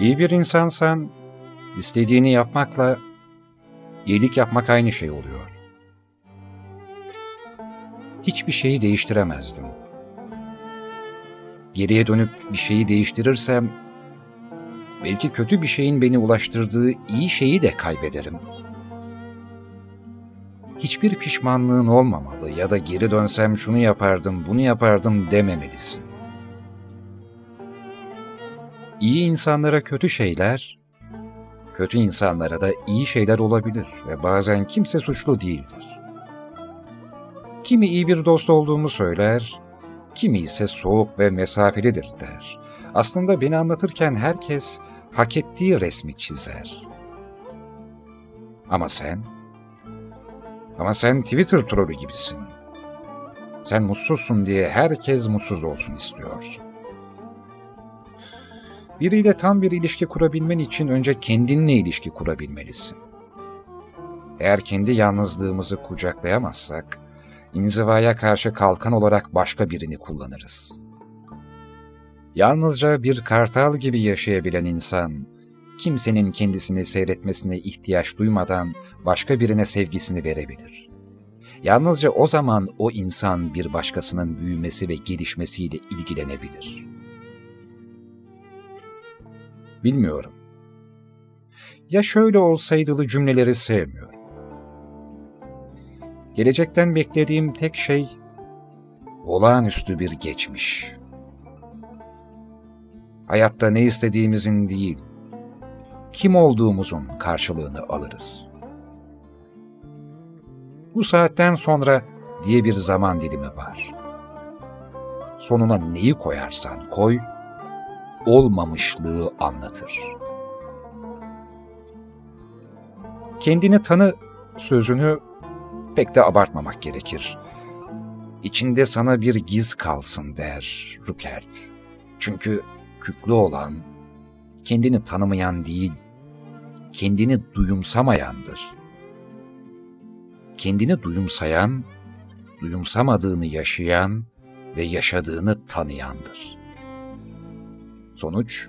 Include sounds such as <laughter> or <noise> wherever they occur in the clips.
İyi bir insansan istediğini yapmakla iyilik yapmak aynı şey oluyor. Hiçbir şeyi değiştiremezdim. Geriye dönüp bir şeyi değiştirirsem belki kötü bir şeyin beni ulaştırdığı iyi şeyi de kaybederim. Hiçbir pişmanlığın olmamalı ya da geri dönsem şunu yapardım, bunu yapardım dememelisin. İyi insanlara kötü şeyler, kötü insanlara da iyi şeyler olabilir ve bazen kimse suçlu değildir. Kimi iyi bir dost olduğumu söyler, kimi ise soğuk ve mesafelidir der. Aslında beni anlatırken herkes hak ettiği resmi çizer. Ama sen, ama sen Twitter trolü gibisin. Sen mutsuzsun diye herkes mutsuz olsun istiyorsun. Biriyle tam bir ilişki kurabilmen için önce kendinle ilişki kurabilmelisin. Eğer kendi yalnızlığımızı kucaklayamazsak, inzivaya karşı kalkan olarak başka birini kullanırız. Yalnızca bir kartal gibi yaşayabilen insan, kimsenin kendisini seyretmesine ihtiyaç duymadan başka birine sevgisini verebilir. Yalnızca o zaman o insan bir başkasının büyümesi ve gelişmesiyle ilgilenebilir. Bilmiyorum. Ya şöyle olsaydılı cümleleri sevmiyorum. Gelecekten beklediğim tek şey olağanüstü bir geçmiş. Hayatta ne istediğimizin değil, kim olduğumuzun karşılığını alırız. Bu saatten sonra diye bir zaman dilimi var. Sonuna neyi koyarsan koy, olmamışlığı anlatır. Kendini tanı sözünü pek de abartmamak gerekir. İçinde sana bir giz kalsın der Rukert. Çünkü küflü olan, kendini tanımayan değil, kendini duyumsamayandır. Kendini duyumsayan, duyumsamadığını yaşayan ve yaşadığını tanıyandır. Sonuç,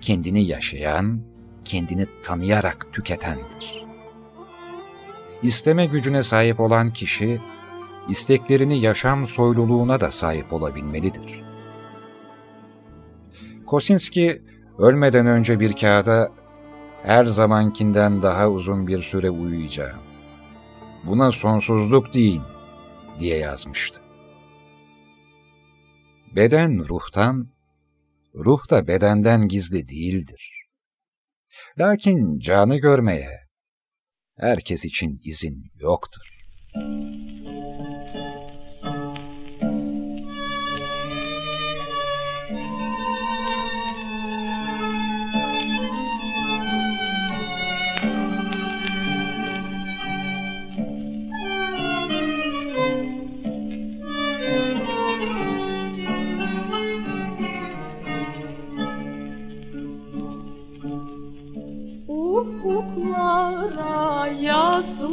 kendini yaşayan, kendini tanıyarak tüketendir. İsteme gücüne sahip olan kişi, isteklerini yaşam soyluluğuna da sahip olabilmelidir. Kosinski, ölmeden önce bir kağıda her zamankinden daha uzun bir süre uyuyacağım. Buna sonsuzluk deyin diye yazmıştı. Beden ruhtan, ruh da bedenden gizli değildir. Lakin canı görmeye herkes için izin yoktur.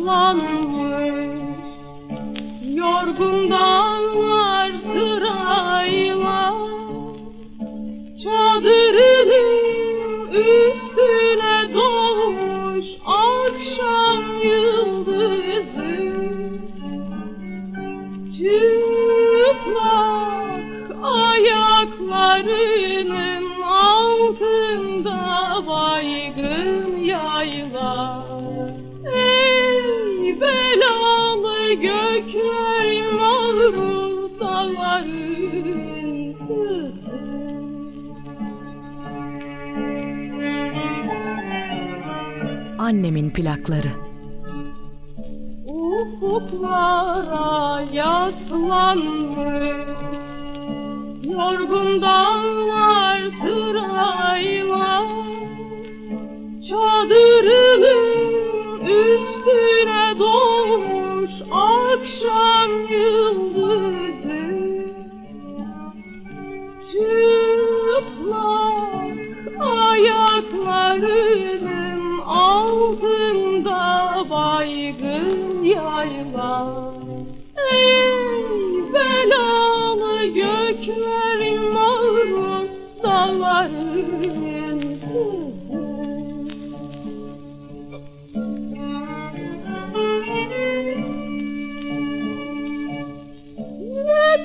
toplanmış Yorgun dağlar üstüne doğmuş Akşam yıldızı. Çıplak ayaklarının altında Baygın yaylar Annemin plakları. Ufuklara yaslanmış Yorgun dağlar sırayla Çadırının üstüne doğmuş akşam yıldızı Çıplak ayaklarının altında baygın yayla Ey belalı göklerin mağrur dağları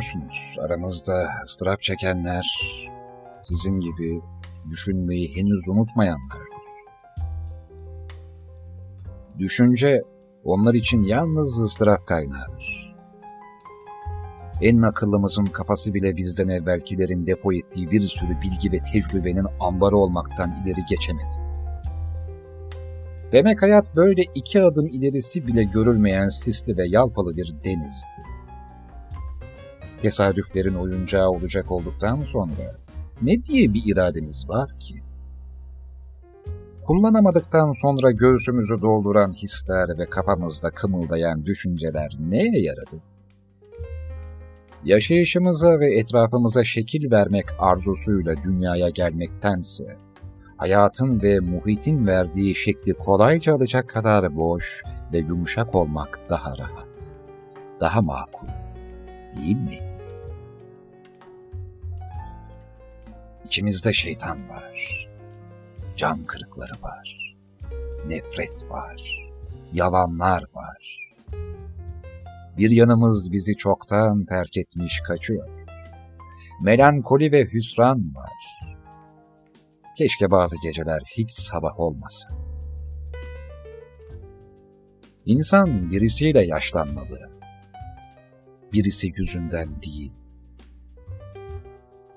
Biliyorsunuz aramızda ıstırap çekenler sizin gibi düşünmeyi henüz unutmayanlardır. Düşünce onlar için yalnız ıstırap kaynağıdır. En akıllımızın kafası bile bizden evvelkilerin depo ettiği bir sürü bilgi ve tecrübenin ambarı olmaktan ileri geçemedi. Demek hayat böyle iki adım ilerisi bile görülmeyen sisli ve yalpalı bir denizdi tesadüflerin oyuncağı olacak olduktan sonra ne diye bir irademiz var ki? Kullanamadıktan sonra göğsümüzü dolduran hisler ve kafamızda kımıldayan düşünceler neye yaradı? Yaşayışımıza ve etrafımıza şekil vermek arzusuyla dünyaya gelmektense, hayatın ve muhitin verdiği şekli kolayca alacak kadar boş ve yumuşak olmak daha rahat, daha makul değil miydi? İçimizde şeytan var, can kırıkları var, nefret var, yalanlar var. Bir yanımız bizi çoktan terk etmiş kaçıyor. Melankoli ve hüsran var. Keşke bazı geceler hiç sabah olmasa. İnsan birisiyle yaşlanmalı. Birisi yüzünden değil.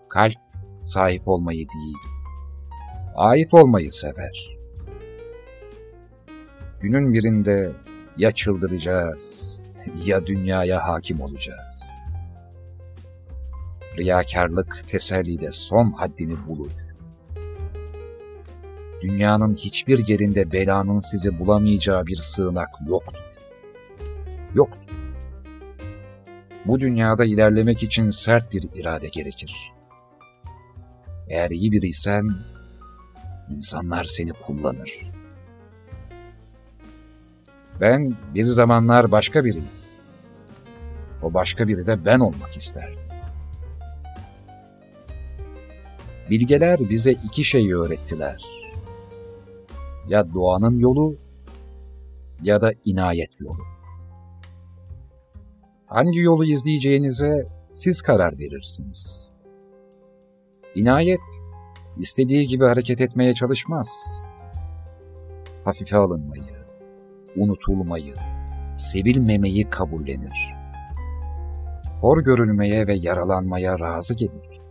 Kalp sahip olmayı değil, ait olmayı sever. Günün birinde ya çıldıracağız ya dünyaya hakim olacağız. Riyakarlık tesellide son haddini bulur. Dünyanın hiçbir yerinde belanın sizi bulamayacağı bir sığınak yoktur. Yoktur. Bu dünyada ilerlemek için sert bir irade gerekir. Eğer iyi biriysen, insanlar seni kullanır. Ben bir zamanlar başka biriydim. O başka biri de ben olmak isterdim. Bilgeler bize iki şeyi öğrettiler. Ya doğanın yolu ya da inayet yolu. Hangi yolu izleyeceğinize siz karar verirsiniz. İnayet, istediği gibi hareket etmeye çalışmaz. Hafife alınmayı, unutulmayı, sevilmemeyi kabullenir. Hor görülmeye ve yaralanmaya razı gelir.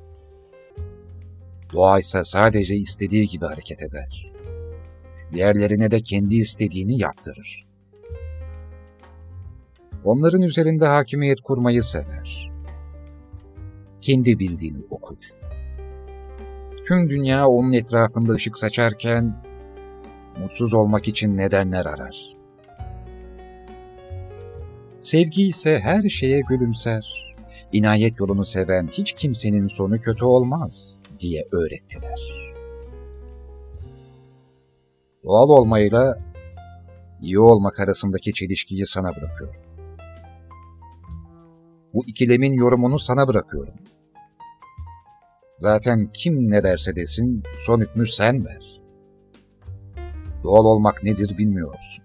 Doğa ise sadece istediği gibi hareket eder. Diğerlerine de kendi istediğini yaptırır. Onların üzerinde hakimiyet kurmayı sever. Kendi bildiğini okur tüm dünya onun etrafında ışık saçarken mutsuz olmak için nedenler arar. Sevgi ise her şeye gülümser. İnayet yolunu seven hiç kimsenin sonu kötü olmaz diye öğrettiler. Doğal olmayla iyi olmak arasındaki çelişkiyi sana bırakıyorum. Bu ikilemin yorumunu sana bırakıyorum. Zaten kim ne derse desin son hükmü sen ver. Doğal olmak nedir bilmiyorsun.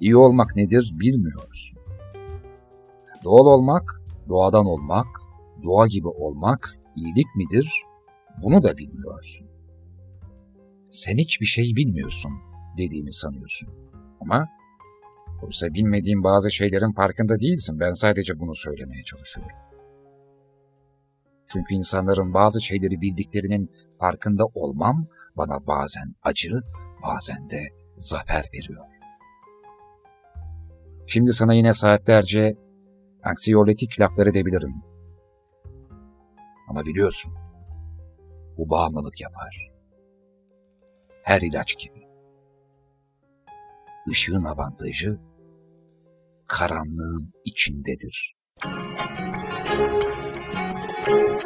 İyi olmak nedir bilmiyorsun. Doğal olmak, doğadan olmak, doğa gibi olmak iyilik midir bunu da bilmiyorsun. Sen hiçbir şey bilmiyorsun dediğimi sanıyorsun. Ama oysa bilmediğin bazı şeylerin farkında değilsin. Ben sadece bunu söylemeye çalışıyorum. Çünkü insanların bazı şeyleri bildiklerinin farkında olmam bana bazen acı, bazen de zafer veriyor. Şimdi sana yine saatlerce anksiyoletik laflar edebilirim. Ama biliyorsun, bu bağımlılık yapar. Her ilaç gibi. Işığın avantajı karanlığın içindedir. Annemin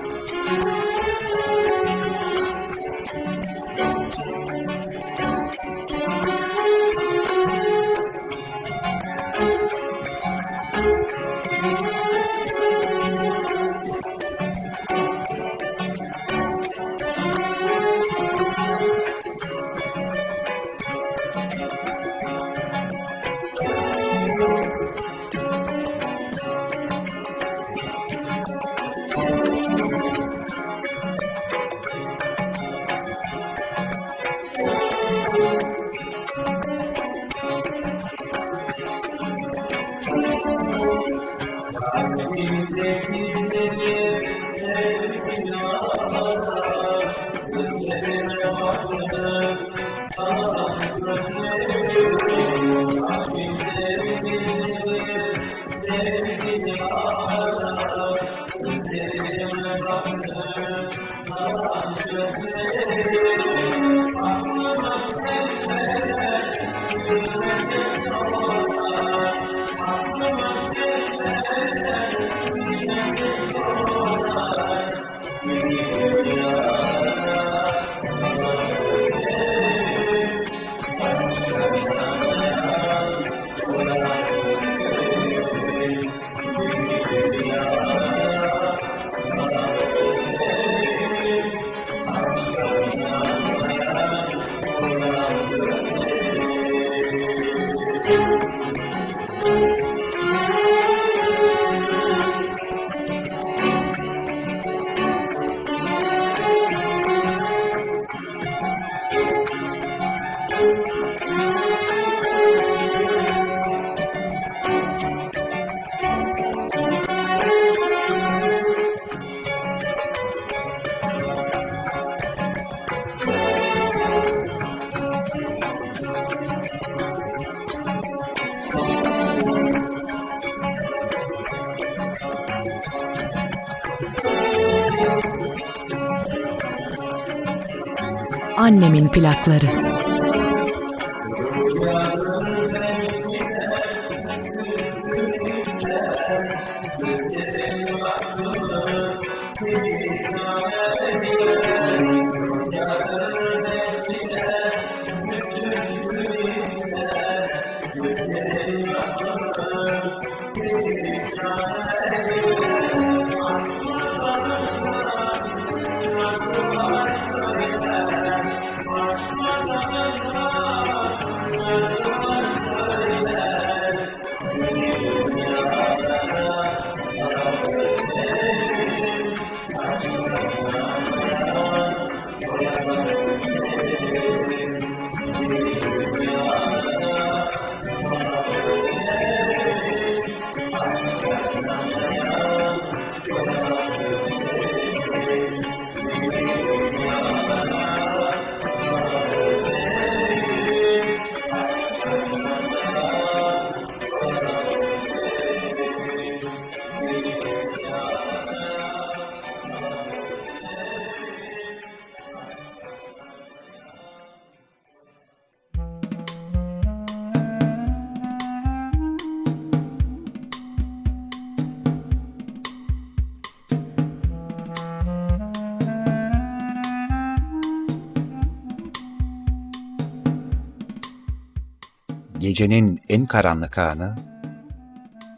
Gecenin en karanlık anı,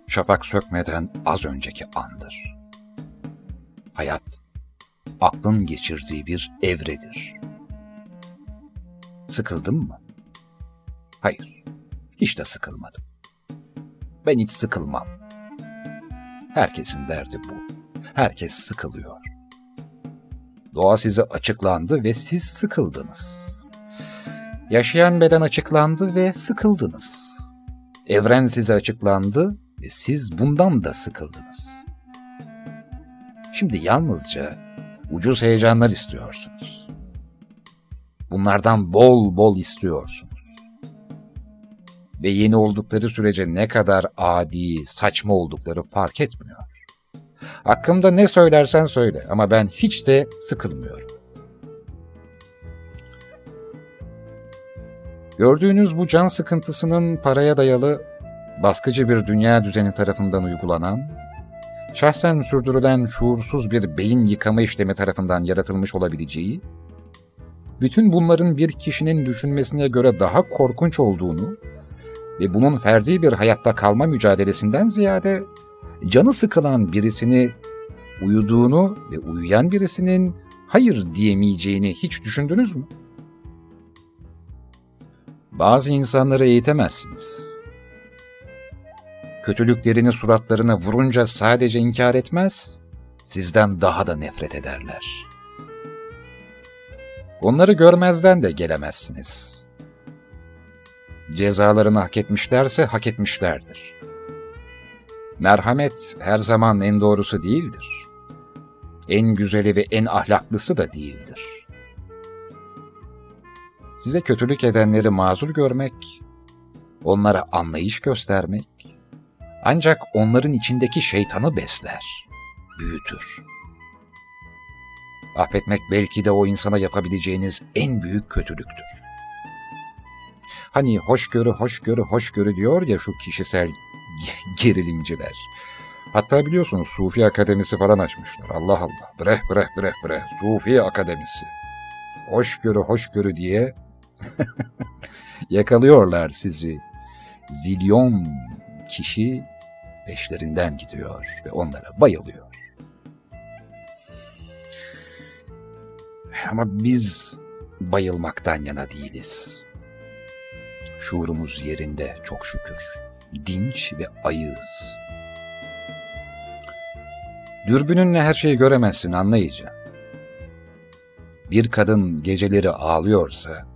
şafak sökmeden az önceki andır. Hayat, aklın geçirdiği bir evredir. Sıkıldın mı? Hayır, hiç de sıkılmadım. Ben hiç sıkılmam. Herkesin derdi bu. Herkes sıkılıyor. Doğa size açıklandı ve siz sıkıldınız. Yaşayan beden açıklandı ve sıkıldınız. Evren size açıklandı ve siz bundan da sıkıldınız. Şimdi yalnızca ucuz heyecanlar istiyorsunuz. Bunlardan bol bol istiyorsunuz. Ve yeni oldukları sürece ne kadar adi, saçma oldukları fark etmiyor. Hakkımda ne söylersen söyle ama ben hiç de sıkılmıyorum. Gördüğünüz bu can sıkıntısının paraya dayalı baskıcı bir dünya düzeni tarafından uygulanan, şahsen sürdürülen şuursuz bir beyin yıkama işlemi tarafından yaratılmış olabileceği, bütün bunların bir kişinin düşünmesine göre daha korkunç olduğunu ve bunun ferdi bir hayatta kalma mücadelesinden ziyade canı sıkılan birisini uyuduğunu ve uyuyan birisinin hayır diyemeyeceğini hiç düşündünüz mü? Bazı insanları eğitemezsiniz. Kötülüklerini suratlarına vurunca sadece inkar etmez, sizden daha da nefret ederler. Onları görmezden de gelemezsiniz. Cezalarını hak etmişlerse hak etmişlerdir. Merhamet her zaman en doğrusu değildir. En güzeli ve en ahlaklısı da değildir. Size kötülük edenleri mazur görmek, onlara anlayış göstermek, ancak onların içindeki şeytanı besler, büyütür. Affetmek belki de o insana yapabileceğiniz en büyük kötülüktür. Hani hoşgörü, hoşgörü, hoşgörü diyor ya şu kişisel <laughs> gerilimciler. Hatta biliyorsunuz Sufi Akademisi falan açmışlar. Allah Allah. Breh breh breh breh. Sufi Akademisi. Hoşgörü hoşgörü diye <laughs> yakalıyorlar sizi. Zilyon kişi peşlerinden gidiyor ve onlara bayılıyor. Ama biz bayılmaktan yana değiliz. Şuurumuz yerinde çok şükür. Dinç ve ayığız. Dürbününle her şeyi göremezsin anlayıcı. Bir kadın geceleri ağlıyorsa,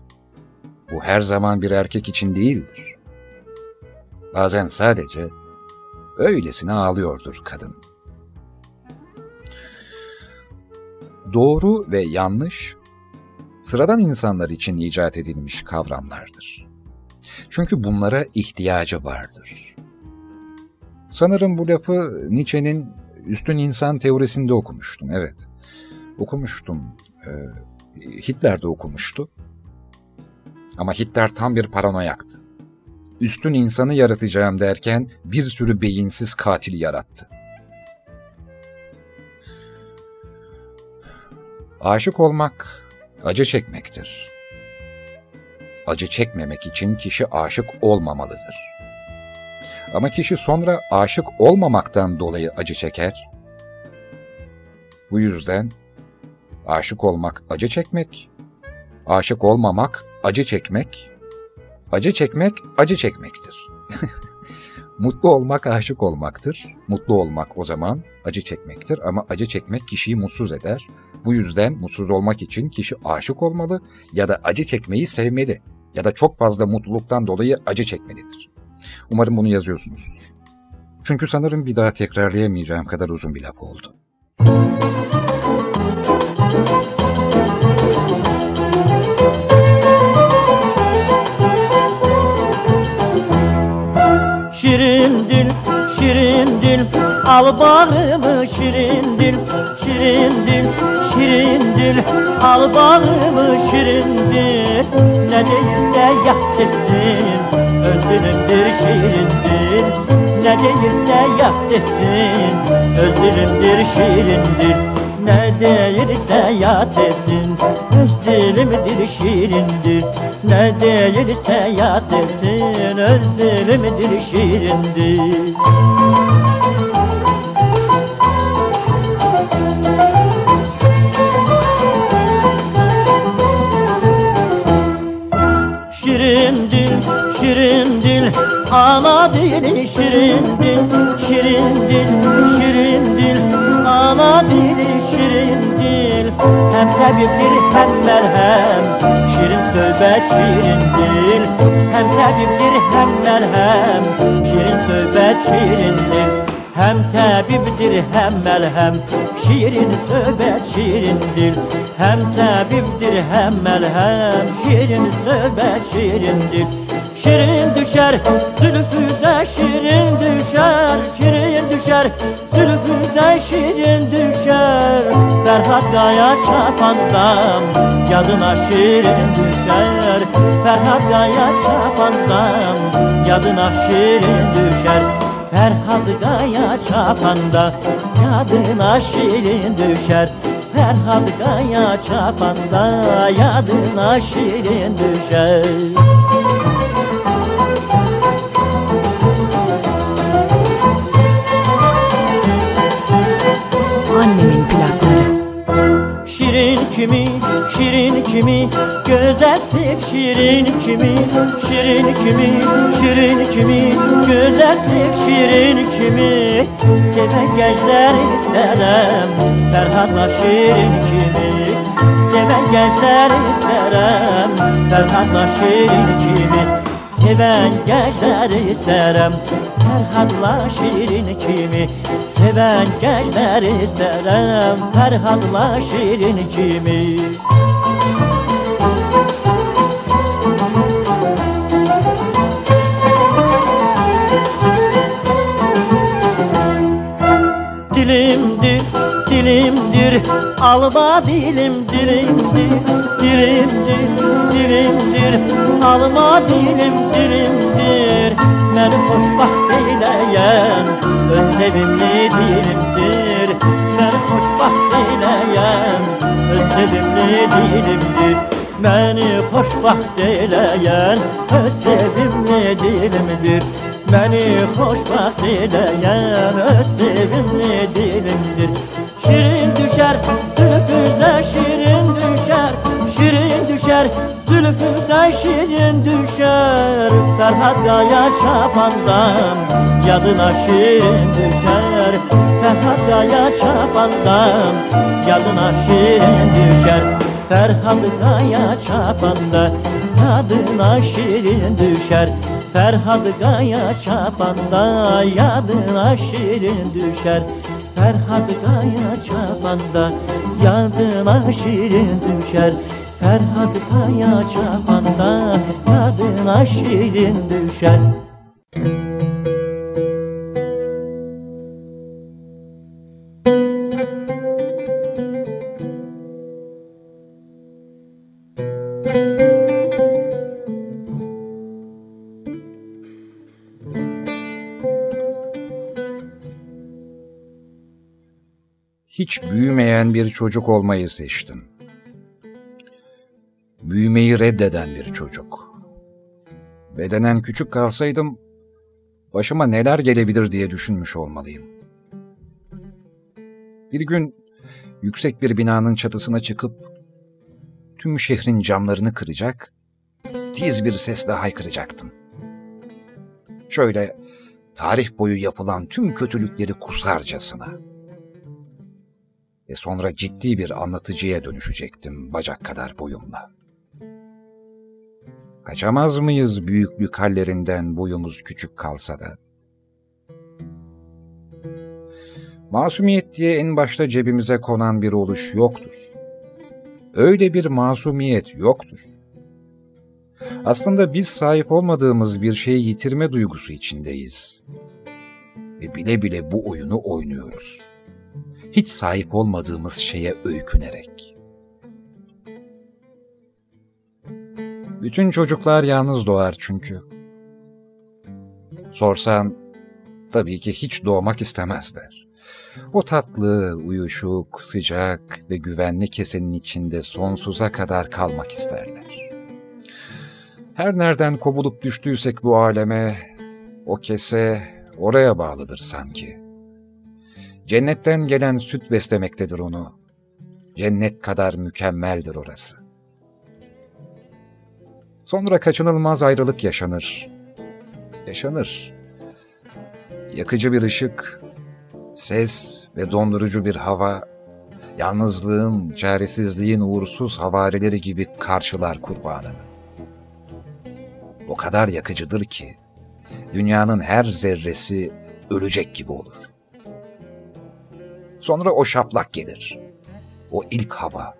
bu her zaman bir erkek için değildir. Bazen sadece öylesine ağlıyordur kadın. Doğru ve yanlış, sıradan insanlar için icat edilmiş kavramlardır. Çünkü bunlara ihtiyacı vardır. Sanırım bu lafı Nietzsche'nin üstün insan teorisinde okumuştum, evet. Okumuştum. Hitler de okumuştu. Ama Hitler tam bir paranoyaktı. Üstün insanı yaratacağım derken bir sürü beyinsiz katil yarattı. Aşık olmak acı çekmektir. Acı çekmemek için kişi aşık olmamalıdır. Ama kişi sonra aşık olmamaktan dolayı acı çeker. Bu yüzden aşık olmak acı çekmek, aşık olmamak acı çekmek, acı çekmek acı çekmektir. <laughs> Mutlu olmak aşık olmaktır. Mutlu olmak o zaman acı çekmektir ama acı çekmek kişiyi mutsuz eder. Bu yüzden mutsuz olmak için kişi aşık olmalı ya da acı çekmeyi sevmeli ya da çok fazla mutluluktan dolayı acı çekmelidir. Umarım bunu yazıyorsunuzdur. Çünkü sanırım bir daha tekrarlayamayacağım kadar uzun bir laf oldu. Şirin dil, şirin dil. Al bağrımı şirin dil Şirin dil, şirin dil. Al bağrımı şirin dil. Ne değilse yap desin Özlümdür şirin dil Ne değilse yap desin Özlümdür şirin dil ne değilse yat etsin. Öz dilimdir şirindir. Ne değilse yat etsin. Öz dilimdir şirindir. Şirin dil, şirin dil Ana dili şirin dil, şirin dil, şirin dil Ana dili şirin dil Hem tabiptir hem merhem. Şirin söhbet şirin dil Hem tabiptir hem merhem. Şirin söhbet şirin dil Hem tabiptir hem melhem Şiirin söhbet şiirin dil Hem tabiptir hem melhem Şiirin söhbet şiirin dil Şirin düşer zülfüze şirin düşer. Şirin düşer zülfüze şirin düşer. Ferhat Kaya çapandam Yadına şirin düşer. Ferhat Kaya çapandam Yadına şirin düşer. Ferhat Kaya çapanda Yadına şirin düşer. Ferhat Kaya çapanda Yadına şirin düşer Şirin kimi, şirin kimi, güzel sev şirin kimi, şirin kimi, şirin kimi, güzel sev şirin kimi. Seven gençler isterim, Ferhat'la şirin kimi. Seven gençler isterim, Ferhat'la şirin kimi. Seven gençler isterim, Ferhat'la şirin kimi. Seven gençler isterim Ferhat'la şirin kimi? Dilimdir, dilimdir. Alma dilim dilimdir. Dilimdir, dilimdir. Alma dilim dilimdir Beni hoşbaxt eyleyen Öz sevimli dilimdir? Beni hoşbaxt eyleyen Öz sevimli dilimdir? Beni hoşbaxt eyleyen Öz sevimli dilimdir? Beni hoşbaxt eyleyen Öz sevimli dilimdir? Şirin düşer zülfüze şirin Şirin düşer zülfüze şirin düşer. Ferhat Kaya çapandam Yadına şirin düşer. Ferhat Kaya çapandam Yadına şirin düşer. Ferhat Kaya çapanda Yadına şirin düşer. Ferhat Kaya çapanda Yadına şirin düşer. Ferhat Kaya çapanda Yadına şirin düşer Ferhat Kaya çapanda Yadına şirin düşer Hiç büyümeyen bir çocuk olmayı seçtin. Büyümeyi reddeden bir çocuk. Bedenen küçük kalsaydım, başıma neler gelebilir diye düşünmüş olmalıyım. Bir gün yüksek bir binanın çatısına çıkıp tüm şehrin camlarını kıracak, tiz bir sesle haykıracaktım. Şöyle tarih boyu yapılan tüm kötülükleri kusarcasına. Ve sonra ciddi bir anlatıcıya dönüşecektim bacak kadar boyumla. Kaçamaz mıyız büyüklük hallerinden boyumuz küçük kalsa da? Masumiyet diye en başta cebimize konan bir oluş yoktur. Öyle bir masumiyet yoktur. Aslında biz sahip olmadığımız bir şeyi yitirme duygusu içindeyiz. Ve bile bile bu oyunu oynuyoruz. Hiç sahip olmadığımız şeye öykünerek. Bütün çocuklar yalnız doğar çünkü. Sorsan tabii ki hiç doğmak istemezler. O tatlı, uyuşuk, sıcak ve güvenli kesenin içinde sonsuza kadar kalmak isterler. Her nereden kovulup düştüysek bu aleme, o kese oraya bağlıdır sanki. Cennetten gelen süt beslemektedir onu. Cennet kadar mükemmeldir orası. Sonra kaçınılmaz ayrılık yaşanır. Yaşanır. Yakıcı bir ışık, ses ve dondurucu bir hava, yalnızlığın, çaresizliğin uğursuz havarileri gibi karşılar kurbanını. O kadar yakıcıdır ki, dünyanın her zerresi ölecek gibi olur. Sonra o şaplak gelir. O ilk hava.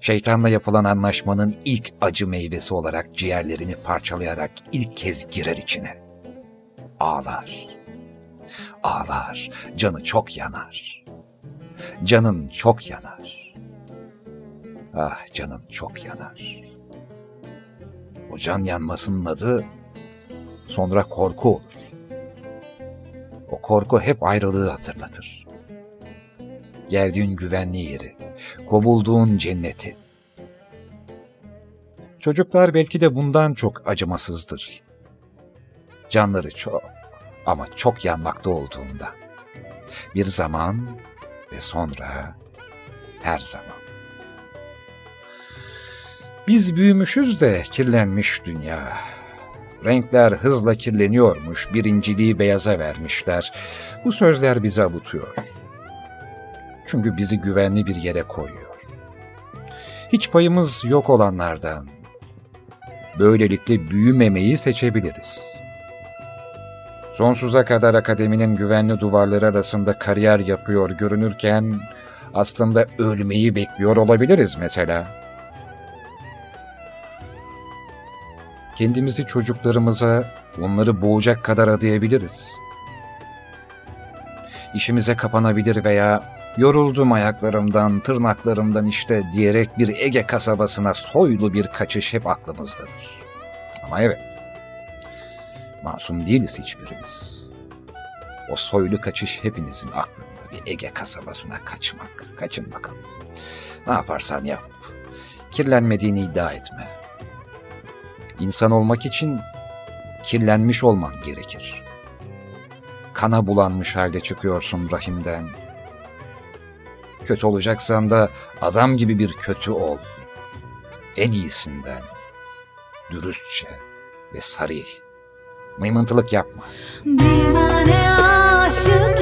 Şeytanla yapılan anlaşmanın ilk acı meyvesi olarak ciğerlerini parçalayarak ilk kez girer içine. Ağlar. Ağlar. Canı çok yanar. Canın çok yanar. Ah canın çok yanar. O can yanmasının adı sonra korku olur. O korku hep ayrılığı hatırlatır. Geldiğin güvenli yeri, kovulduğun cenneti. Çocuklar belki de bundan çok acımasızdır. Canları çok ama çok yanmakta olduğundan. Bir zaman ve sonra her zaman. Biz büyümüşüz de kirlenmiş dünya. Renkler hızla kirleniyormuş, birinciliği beyaza vermişler. Bu sözler bizi avutuyor. Çünkü bizi güvenli bir yere koyuyor. Hiç payımız yok olanlardan. Böylelikle büyümemeyi seçebiliriz. Sonsuza kadar akademinin güvenli duvarları arasında kariyer yapıyor görünürken aslında ölmeyi bekliyor olabiliriz mesela.'' kendimizi çocuklarımıza onları boğacak kadar adayabiliriz. İşimize kapanabilir veya yoruldum ayaklarımdan, tırnaklarımdan işte diyerek bir Ege kasabasına soylu bir kaçış hep aklımızdadır. Ama evet, masum değiliz hiçbirimiz. O soylu kaçış hepinizin aklında bir Ege kasabasına kaçmak. Kaçın bakalım. Ne yaparsan yap. Kirlenmediğini iddia etme İnsan olmak için kirlenmiş olman gerekir. Kana bulanmış halde çıkıyorsun rahimden. Kötü olacaksan da adam gibi bir kötü ol. En iyisinden. Dürüstçe ve sarih. Mıymıntılık yapma. Divane aşık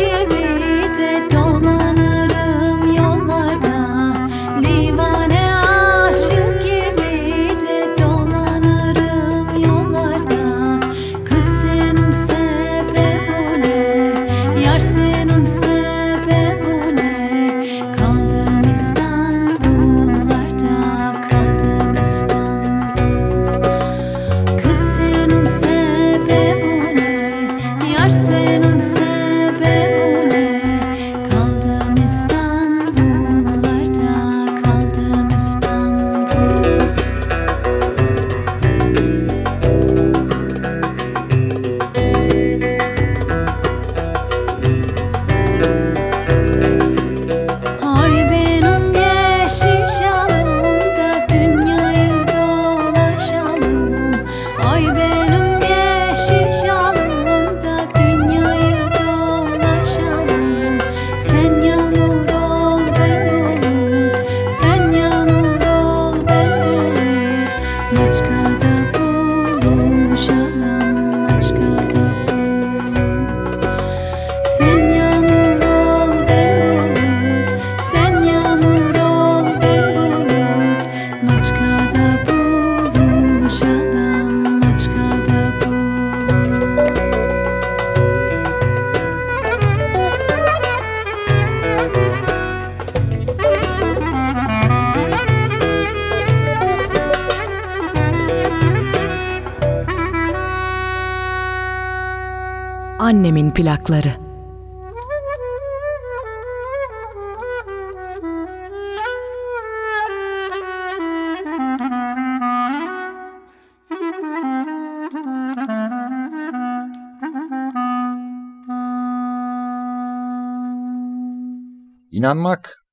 İnanmak.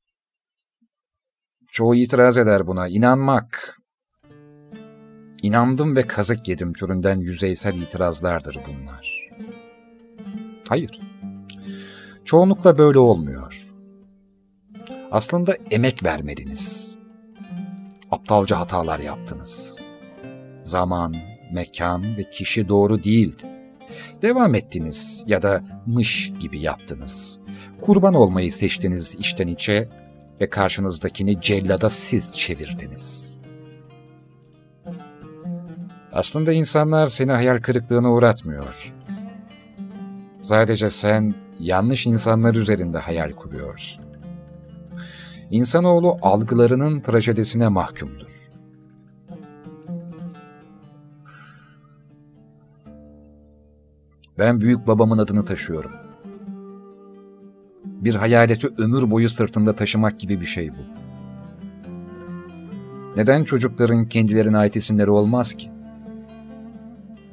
Çoğu itiraz eder buna. İnanmak. İnandım ve kazık yedim türünden yüzeysel itirazlardır bunlar. Hayır. Çoğunlukla böyle olmuyor. Aslında emek vermediniz. Aptalca hatalar yaptınız. Zaman, mekan ve kişi doğru değildi. Devam ettiniz ya da mış gibi yaptınız. Kurban olmayı seçtiniz içten içe ve karşınızdakini cellada siz çevirdiniz. Aslında insanlar seni hayal kırıklığına uğratmıyor. Sadece sen yanlış insanlar üzerinde hayal kuruyorsun. İnsanoğlu algılarının trajedisine mahkumdur. Ben büyük babamın adını taşıyorum. Bir hayaleti ömür boyu sırtında taşımak gibi bir şey bu. Neden çocukların kendilerine ait isimleri olmaz ki?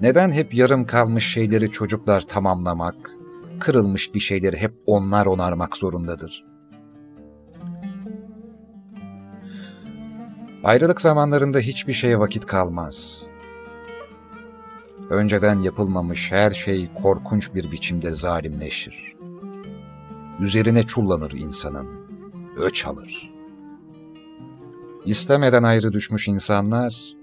Neden hep yarım kalmış şeyleri çocuklar tamamlamak, kırılmış bir şeyleri hep onlar onarmak zorundadır? Ayrılık zamanlarında hiçbir şeye vakit kalmaz. Önceden yapılmamış her şey korkunç bir biçimde zalimleşir. Üzerine çullanır insanın, öç alır. İstemeden ayrı düşmüş insanlar,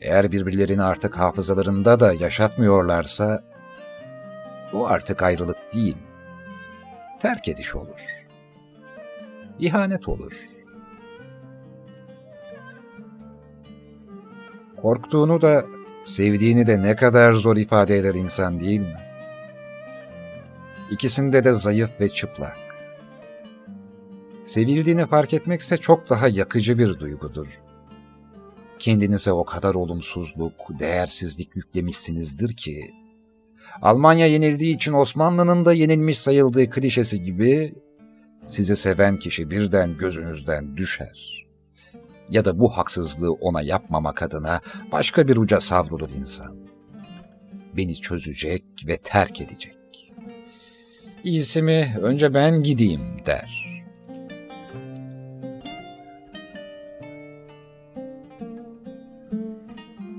eğer birbirlerini artık hafızalarında da yaşatmıyorlarsa, o artık ayrılık değil, terk ediş olur. İhanet olur. Korktuğunu da, sevdiğini de ne kadar zor ifade eder insan değil mi? İkisinde de zayıf ve çıplak. Sevildiğini fark etmekse çok daha yakıcı bir duygudur. Kendinize o kadar olumsuzluk, değersizlik yüklemişsinizdir ki, Almanya yenildiği için Osmanlı'nın da yenilmiş sayıldığı klişesi gibi, sizi seven kişi birden gözünüzden düşer. Ya da bu haksızlığı ona yapmamak adına başka bir uca savrulur insan. Beni çözecek ve terk edecek. İyisi mi önce ben gideyim der.''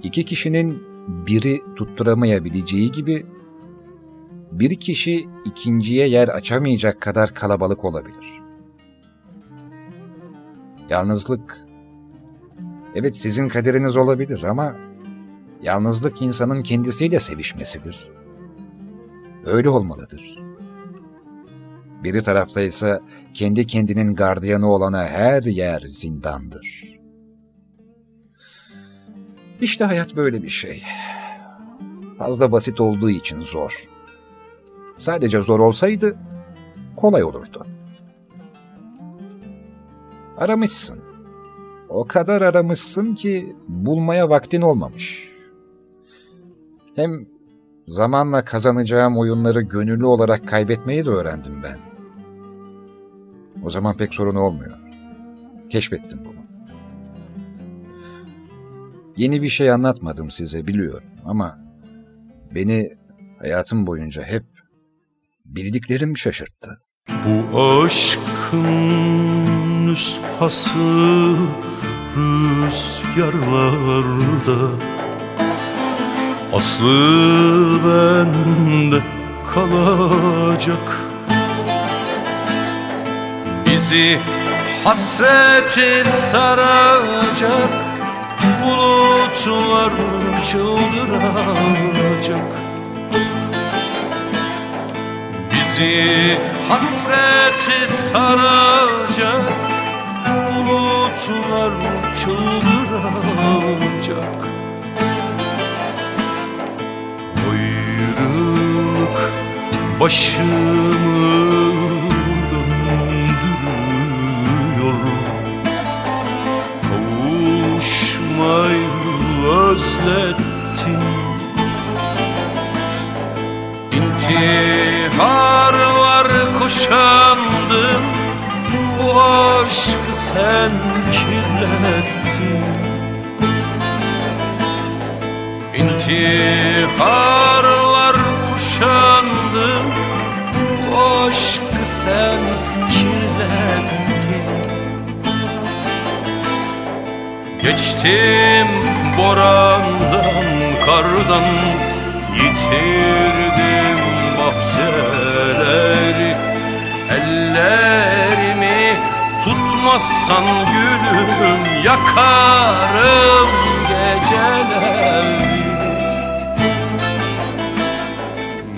İki kişinin biri tutturamayabileceği gibi bir kişi ikinciye yer açamayacak kadar kalabalık olabilir. Yalnızlık evet sizin kaderiniz olabilir ama yalnızlık insanın kendisiyle sevişmesidir. Öyle olmalıdır. Biri tarafta ise kendi kendinin gardiyanı olana her yer zindandır.'' İşte hayat böyle bir şey. Fazla basit olduğu için zor. Sadece zor olsaydı kolay olurdu. Aramışsın. O kadar aramışsın ki bulmaya vaktin olmamış. Hem zamanla kazanacağım oyunları gönüllü olarak kaybetmeyi de öğrendim ben. O zaman pek sorun olmuyor. Keşfettim bunu. Yeni bir şey anlatmadım size biliyorum ama beni hayatım boyunca hep bildiklerim şaşırttı. Bu aşkın nüshası rüzgarlarda Aslı bende kalacak Bizi hasreti saracak bulutlar çıldıracak. Bizi hasreti saracak Bulutlar çıldıracak. Ayrılık başımı kavuşmayı özlettim İntiharlar kuşandım Bu aşkı sen kirlettin. İntiharlar kuşandım Bu aşkı sen kirlettin Geçtim borandan, kardan Yitirdim bahçeleri. Ellerimi tutmazsan gülüm Yakarım geceleri.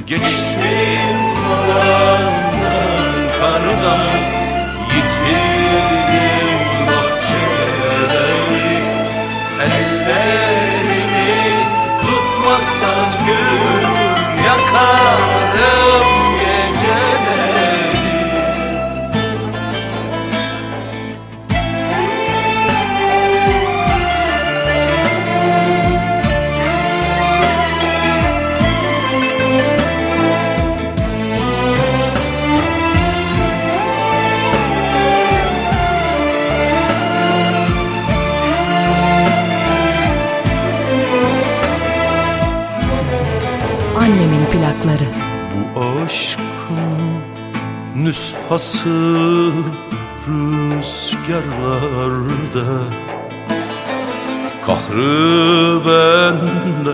Geçtim borandan, kardan Yitirdim Ellerimi tutmazsan gülüm yakarım plakları. Bu aşkın nüshası rüzgarlarda. Kahrı bende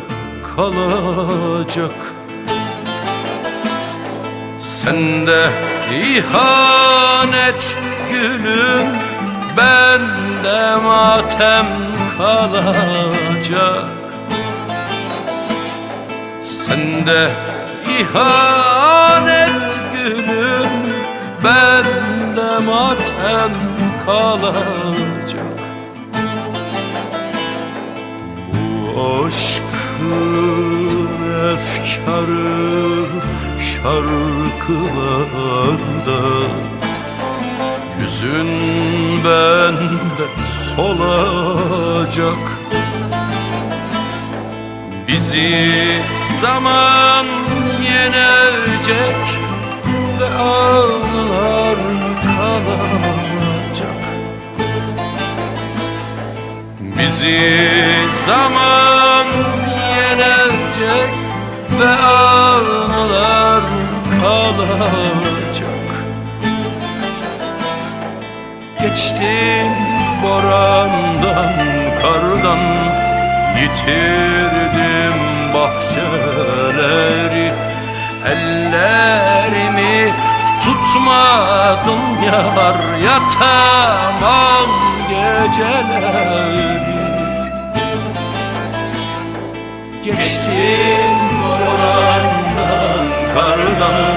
kalacak. Sende ihanet gülüm Bende matem kalacak. Sende ihanet gülüm Bende matem kalacak. Bu aşkın efkarı şarkılarda Yüzün bende solacak. Bizi zaman yenecek ve ağlar kalacak. Bizi zaman yenecek ve ağlar kalacak. Geçtim borandan, kardan Yitirdim bahçeleri Ellerimi tutmadım yar Yatamam geceleri. Geçtim borandan, kardan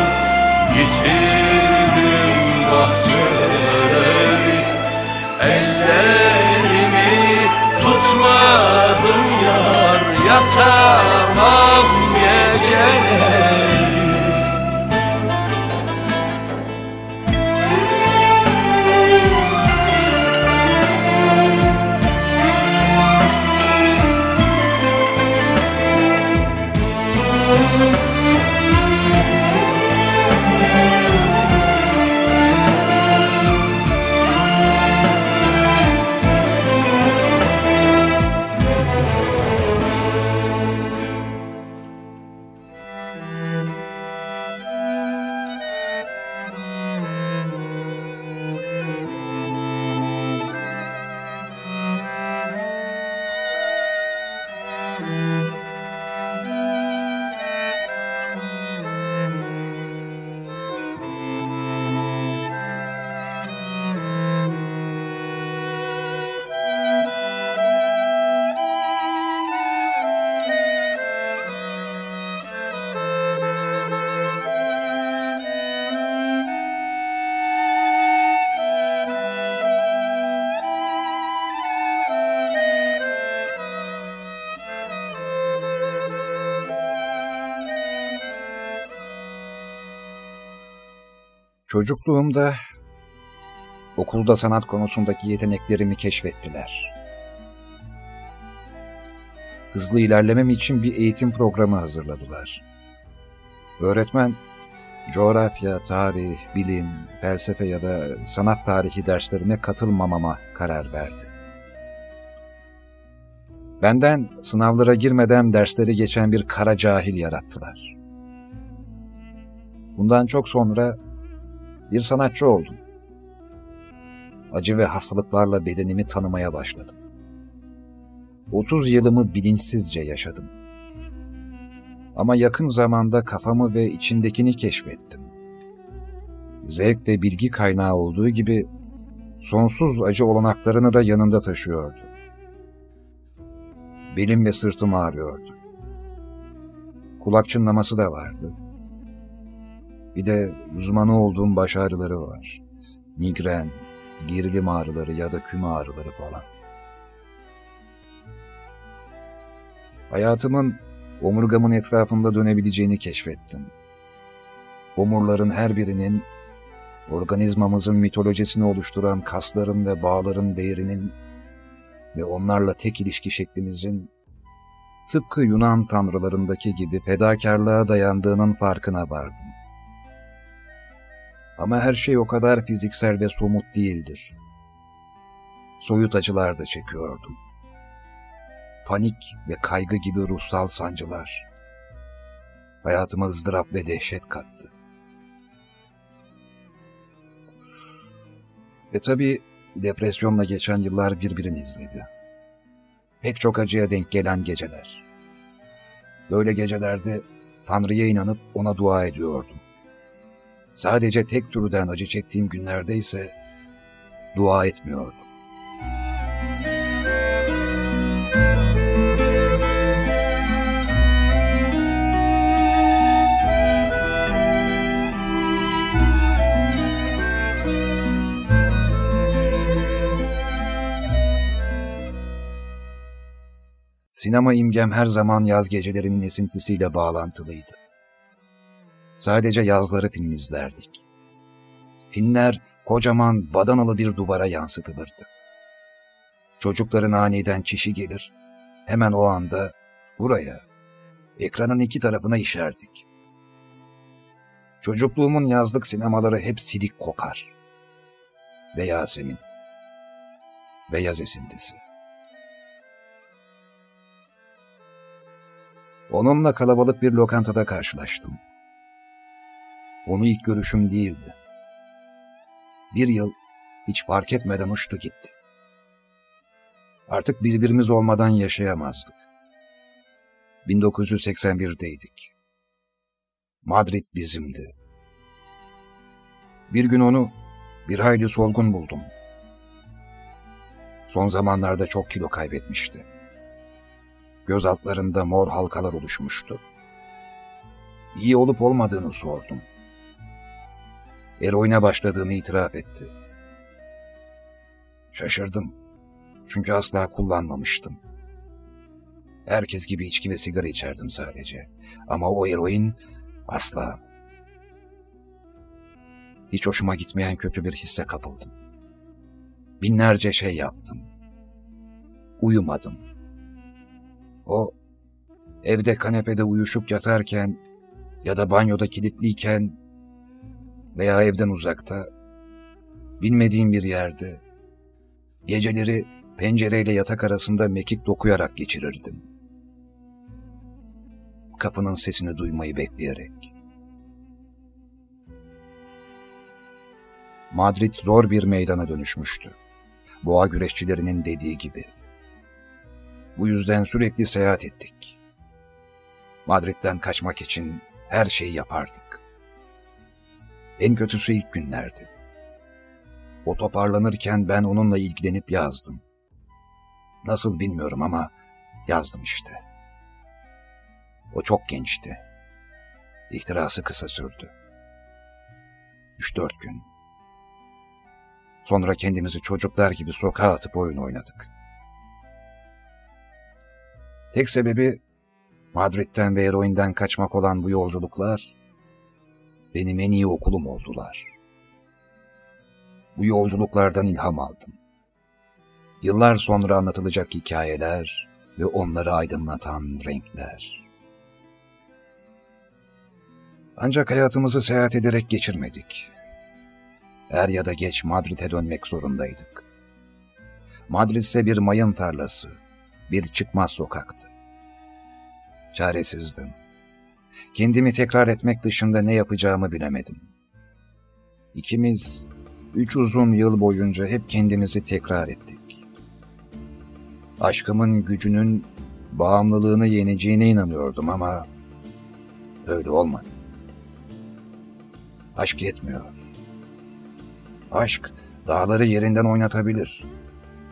Yitirdim bahçeleri. Ellerimi tutmadım yar Yatamam Çocukluğumda okulda sanat konusundaki yeteneklerimi keşfettiler. Hızlı ilerlemem için bir eğitim programı hazırladılar. Öğretmen coğrafya, tarih, bilim, felsefe ya da sanat tarihi derslerine katılmamama karar verdi. Benden sınavlara girmeden dersleri geçen bir kara cahil yarattılar. Bundan çok sonra bir sanatçı oldum. Acı ve hastalıklarla bedenimi tanımaya başladım. 30 yılımı bilinçsizce yaşadım. Ama yakın zamanda kafamı ve içindekini keşfettim. Zevk ve bilgi kaynağı olduğu gibi sonsuz acı olanaklarını da yanında taşıyordu. Belim ve sırtım ağrıyordu. Kulak çınlaması da vardı. Bir de uzmanı olduğum baş ağrıları var. Migren, gerilim ağrıları ya da küme ağrıları falan. Hayatımın omurgamın etrafında dönebileceğini keşfettim. Omurların her birinin organizmamızın mitolojisini oluşturan kasların ve bağların değerinin ve onlarla tek ilişki şeklimizin tıpkı Yunan tanrılarındaki gibi fedakarlığa dayandığının farkına vardım. Ama her şey o kadar fiziksel ve somut değildir. Soyut acılar da çekiyordum. Panik ve kaygı gibi ruhsal sancılar. hayatıma ızdırap ve dehşet kattı. Ve tabii depresyonla geçen yıllar birbirini izledi. Pek çok acıya denk gelen geceler. Böyle gecelerde Tanrı'ya inanıp ona dua ediyordum. Sadece tek türden acı çektiğim günlerde ise dua etmiyordum. Sinema imgem her zaman yaz gecelerinin esintisiyle bağlantılıydı. Sadece yazları film izlerdik. Filmler kocaman badanalı bir duvara yansıtılırdı. Çocukların aniden çişi gelir, hemen o anda buraya, ekranın iki tarafına işerdik. Çocukluğumun yazlık sinemaları hep sidik kokar. Ve Yasemin. Ve yaz esintisi. Onunla kalabalık bir lokantada karşılaştım. Onu ilk görüşüm değildi. Bir yıl hiç fark etmeden uçtu gitti. Artık birbirimiz olmadan yaşayamazdık. 1981'deydik. Madrid bizimdi. Bir gün onu bir hayli solgun buldum. Son zamanlarda çok kilo kaybetmişti. Göz altlarında mor halkalar oluşmuştu. İyi olup olmadığını sordum. Eroine başladığını itiraf etti. Şaşırdım. Çünkü asla kullanmamıştım. Herkes gibi içki ve sigara içerdim sadece. Ama o eroin asla. Hiç hoşuma gitmeyen kötü bir hisse kapıldım. Binlerce şey yaptım. Uyumadım. O evde kanepede uyuşup yatarken ya da banyoda kilitliyken veya evden uzakta bilmediğim bir yerde geceleri pencereyle yatak arasında mekik dokuyarak geçirirdim. Kapının sesini duymayı bekleyerek. Madrid zor bir meydana dönüşmüştü. Boğa güreşçilerinin dediği gibi. Bu yüzden sürekli seyahat ettik. Madrid'den kaçmak için her şeyi yapardık. En kötüsü ilk günlerdi. O toparlanırken ben onunla ilgilenip yazdım. Nasıl bilmiyorum ama yazdım işte. O çok gençti. İhtirası kısa sürdü. Üç dört gün. Sonra kendimizi çocuklar gibi sokağa atıp oyun oynadık. Tek sebebi Madrid'den ve eroinden kaçmak olan bu yolculuklar benim en iyi okulum oldular. Bu yolculuklardan ilham aldım. Yıllar sonra anlatılacak hikayeler ve onları aydınlatan renkler. Ancak hayatımızı seyahat ederek geçirmedik. Er ya da geç Madrid'e dönmek zorundaydık. Madrid ise bir mayın tarlası, bir çıkmaz sokaktı. Çaresizdim. Kendimi tekrar etmek dışında ne yapacağımı bilemedim. İkimiz üç uzun yıl boyunca hep kendimizi tekrar ettik. Aşkımın gücünün bağımlılığını yeneceğine inanıyordum ama öyle olmadı. Aşk yetmiyor. Aşk dağları yerinden oynatabilir.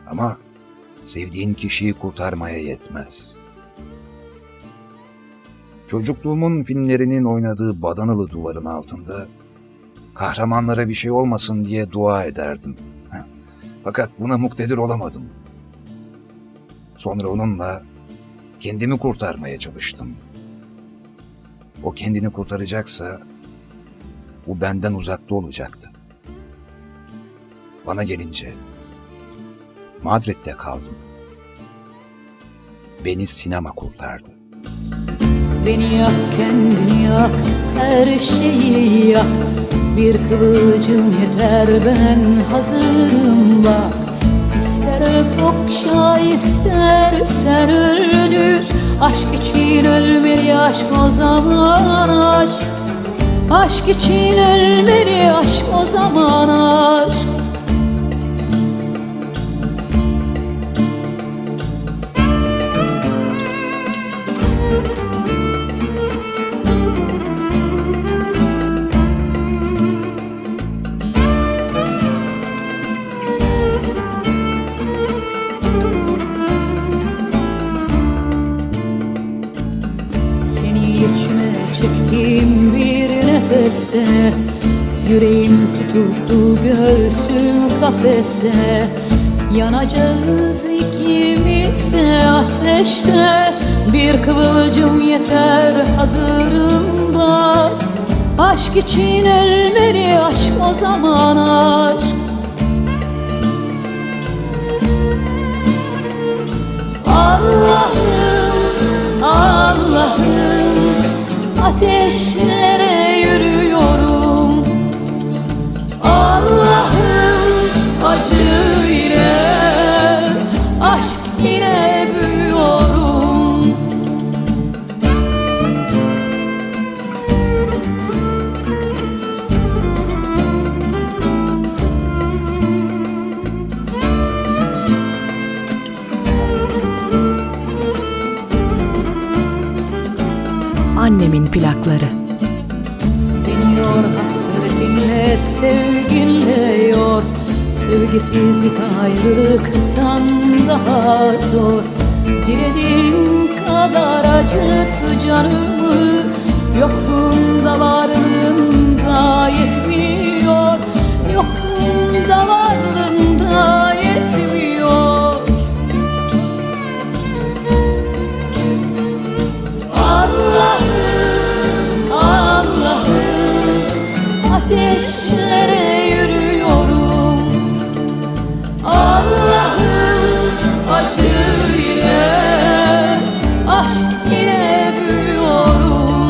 Ama sevdiğin kişiyi kurtarmaya yetmez. Çocukluğumun filmlerinin oynadığı badanalı duvarın altında kahramanlara bir şey olmasın diye dua ederdim. Fakat buna muktedir olamadım. Sonra onunla kendimi kurtarmaya çalıştım. O kendini kurtaracaksa bu benden uzakta olacaktı. Bana gelince Madrid'de kaldım. Beni sinema kurtardı. Beni yak kendini yak her şeyi yak. Bir kıvılcım yeter ben hazırım bak. İster öp okşa istersen öldür. Aşk için ölmeli aşk o zaman aşk. Aşk için ölmeli aşk o zaman aşk nefeste Yüreğim tutuklu göğsüm kafeste Yanacağız ikimiz de ateşte Bir kıvılcım yeter hazırım bak Aşk için ölmeli aşk o zaman aşk. Allah'ım, Allah'ım Ateşlere yürüyorum. Allah'ım acı ile Aşk Annemin plakları. Beni yor hasretinle sevginle yor. Sevgisizlik ayrılıktan daha zor. Dilediğin kadar acıt canımı Yokluğunda varlığında yetmiyor. Yokluğunda varlığında yetmiyor Ateşlere yürüyorum. Allah'ım acı ile Aşk ile büyüyorum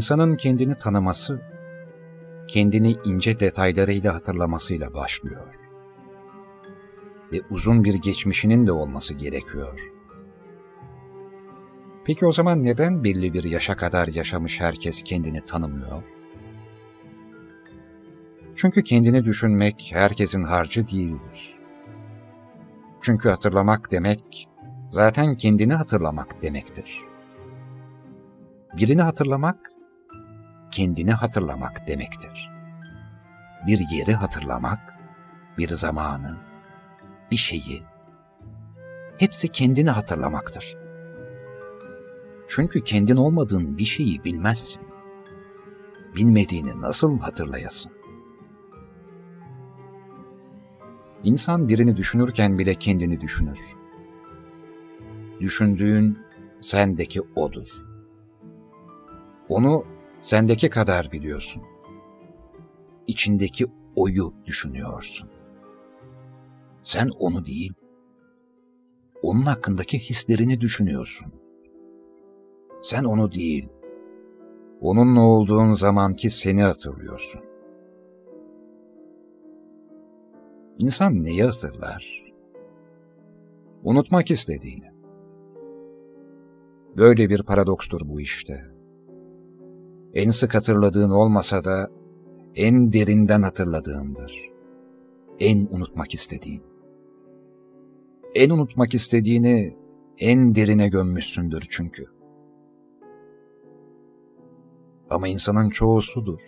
İnsanın kendini tanıması, kendini ince detaylarıyla hatırlamasıyla başlıyor. Ve uzun bir geçmişinin de olması gerekiyor. Peki o zaman neden belli bir yaşa kadar yaşamış herkes kendini tanımıyor? Çünkü kendini düşünmek herkesin harcı değildir. Çünkü hatırlamak demek, zaten kendini hatırlamak demektir. Birini hatırlamak, kendini hatırlamak demektir. Bir yeri hatırlamak, bir zamanı, bir şeyi, hepsi kendini hatırlamaktır. Çünkü kendin olmadığın bir şeyi bilmezsin. Bilmediğini nasıl hatırlayasın? İnsan birini düşünürken bile kendini düşünür. Düşündüğün sendeki odur. Onu sendeki kadar biliyorsun. İçindeki oyu düşünüyorsun. Sen onu değil, onun hakkındaki hislerini düşünüyorsun. Sen onu değil, onunla olduğun zamanki seni hatırlıyorsun. İnsan neyi hatırlar? Unutmak istediğini. Böyle bir paradokstur bu işte. En sık hatırladığın olmasa da en derinden hatırladığındır. En unutmak istediğin. En unutmak istediğini en derine gömmüşsündür çünkü. Ama insanın çoğu sudur.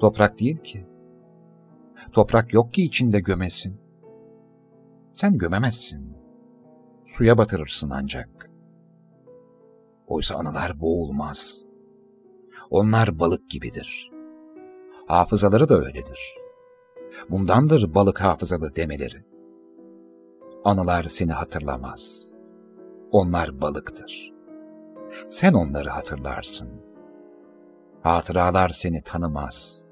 Toprak değil ki. Toprak yok ki içinde gömesin. Sen gömemezsin. Suya batırırsın ancak. Oysa anılar boğulmaz. Onlar balık gibidir. Hafızaları da öyledir. Bundandır balık hafızalı demeleri. Anılar seni hatırlamaz. Onlar balıktır. Sen onları hatırlarsın. Hatıralar seni tanımaz.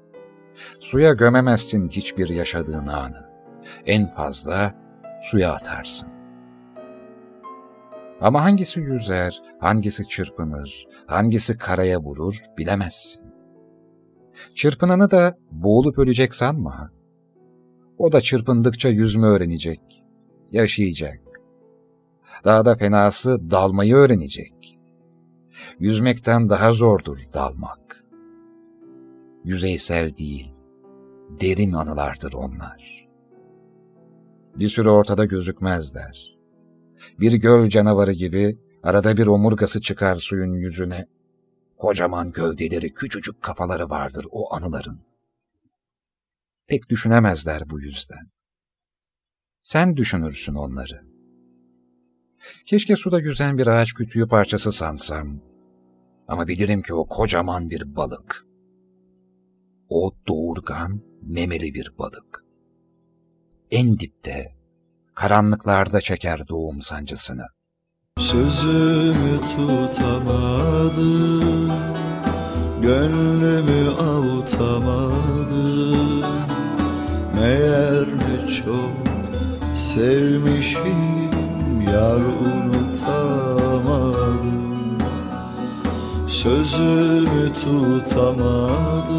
Suya gömemezsin hiçbir yaşadığın anı. En fazla suya atarsın. Ama hangisi yüzer, hangisi çırpınır, hangisi karaya vurur bilemezsin. Çırpınanı da boğulup ölecek sanma. O da çırpındıkça yüzme öğrenecek, yaşayacak. Daha da fenası dalmayı öğrenecek. Yüzmekten daha zordur dalmak. Yüzeysel değil, derin anılardır onlar. Bir süre ortada gözükmezler. Bir göl canavarı gibi arada bir omurgası çıkar suyun yüzüne. Kocaman gövdeleri, küçücük kafaları vardır o anıların. Pek düşünemezler bu yüzden. Sen düşünürsün onları. Keşke suda yüzen bir ağaç kütüğü parçası sansam. Ama bilirim ki o kocaman bir balık. O doğurgan, memeli bir balık. En dipte, karanlıklarda çeker doğum sancısını. Sözümü tutamadım Gönlümü avutamadım Meğer ne çok sevmişim Yar unutamadım. Sözümü tutamadım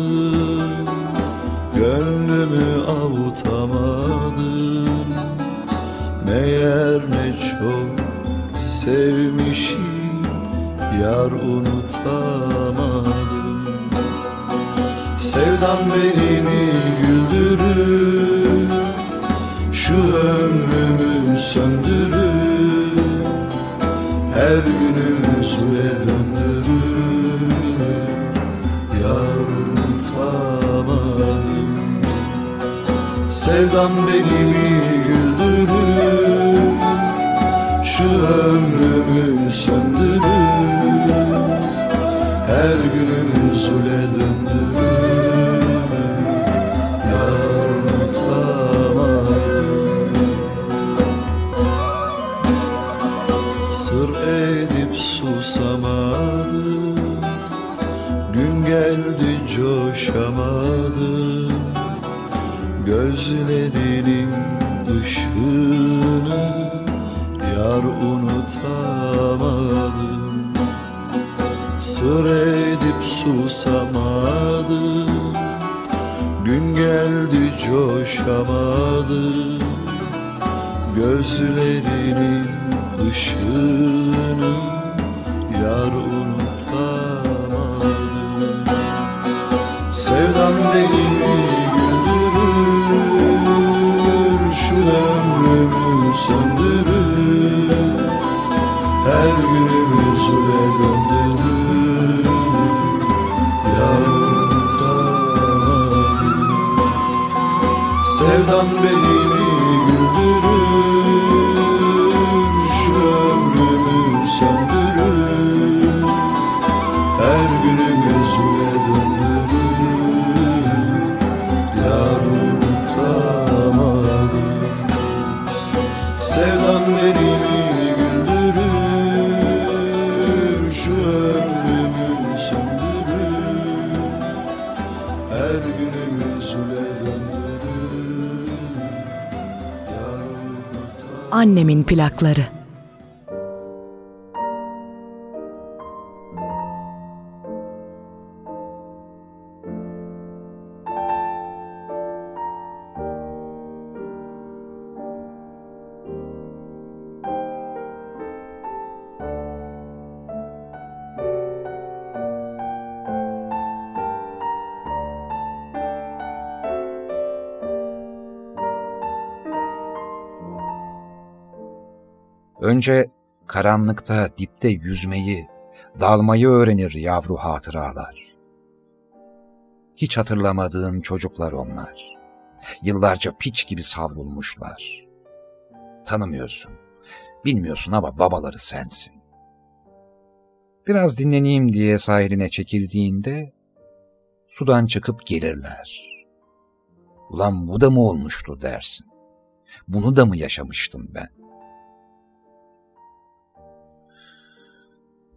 Gönlümü avutamadım Meğer ne çok sevmişim Yar unutamadım. Sevdam beni güldürür Şu ömrümü söndürür. Her günümü zule döndürür Yar unutamadım. Sevdam beni güldürür Şu ömrümü söndürür Her günümü zule döndürür Yar unutamadım Sır edip susamadım Gün geldi coşamadım Gözlerinin ışığını Yar unutamadım. Sır edip susamadım. Gün geldi coşamadım. Gözlerinin ışığını Yar unutamadım. Sevdan beni plakları. Önce karanlıkta dipte yüzmeyi, dalmayı öğrenir yavru hatıralar. Hiç hatırlamadığın çocuklar onlar. Yıllarca piç gibi savrulmuşlar. Tanımıyorsun, bilmiyorsun ama babaları sensin. Biraz dinleneyim diye sahiline çekildiğinde sudan çıkıp gelirler. Ulan bu da mı olmuştu dersin. Bunu da mı yaşamıştım ben?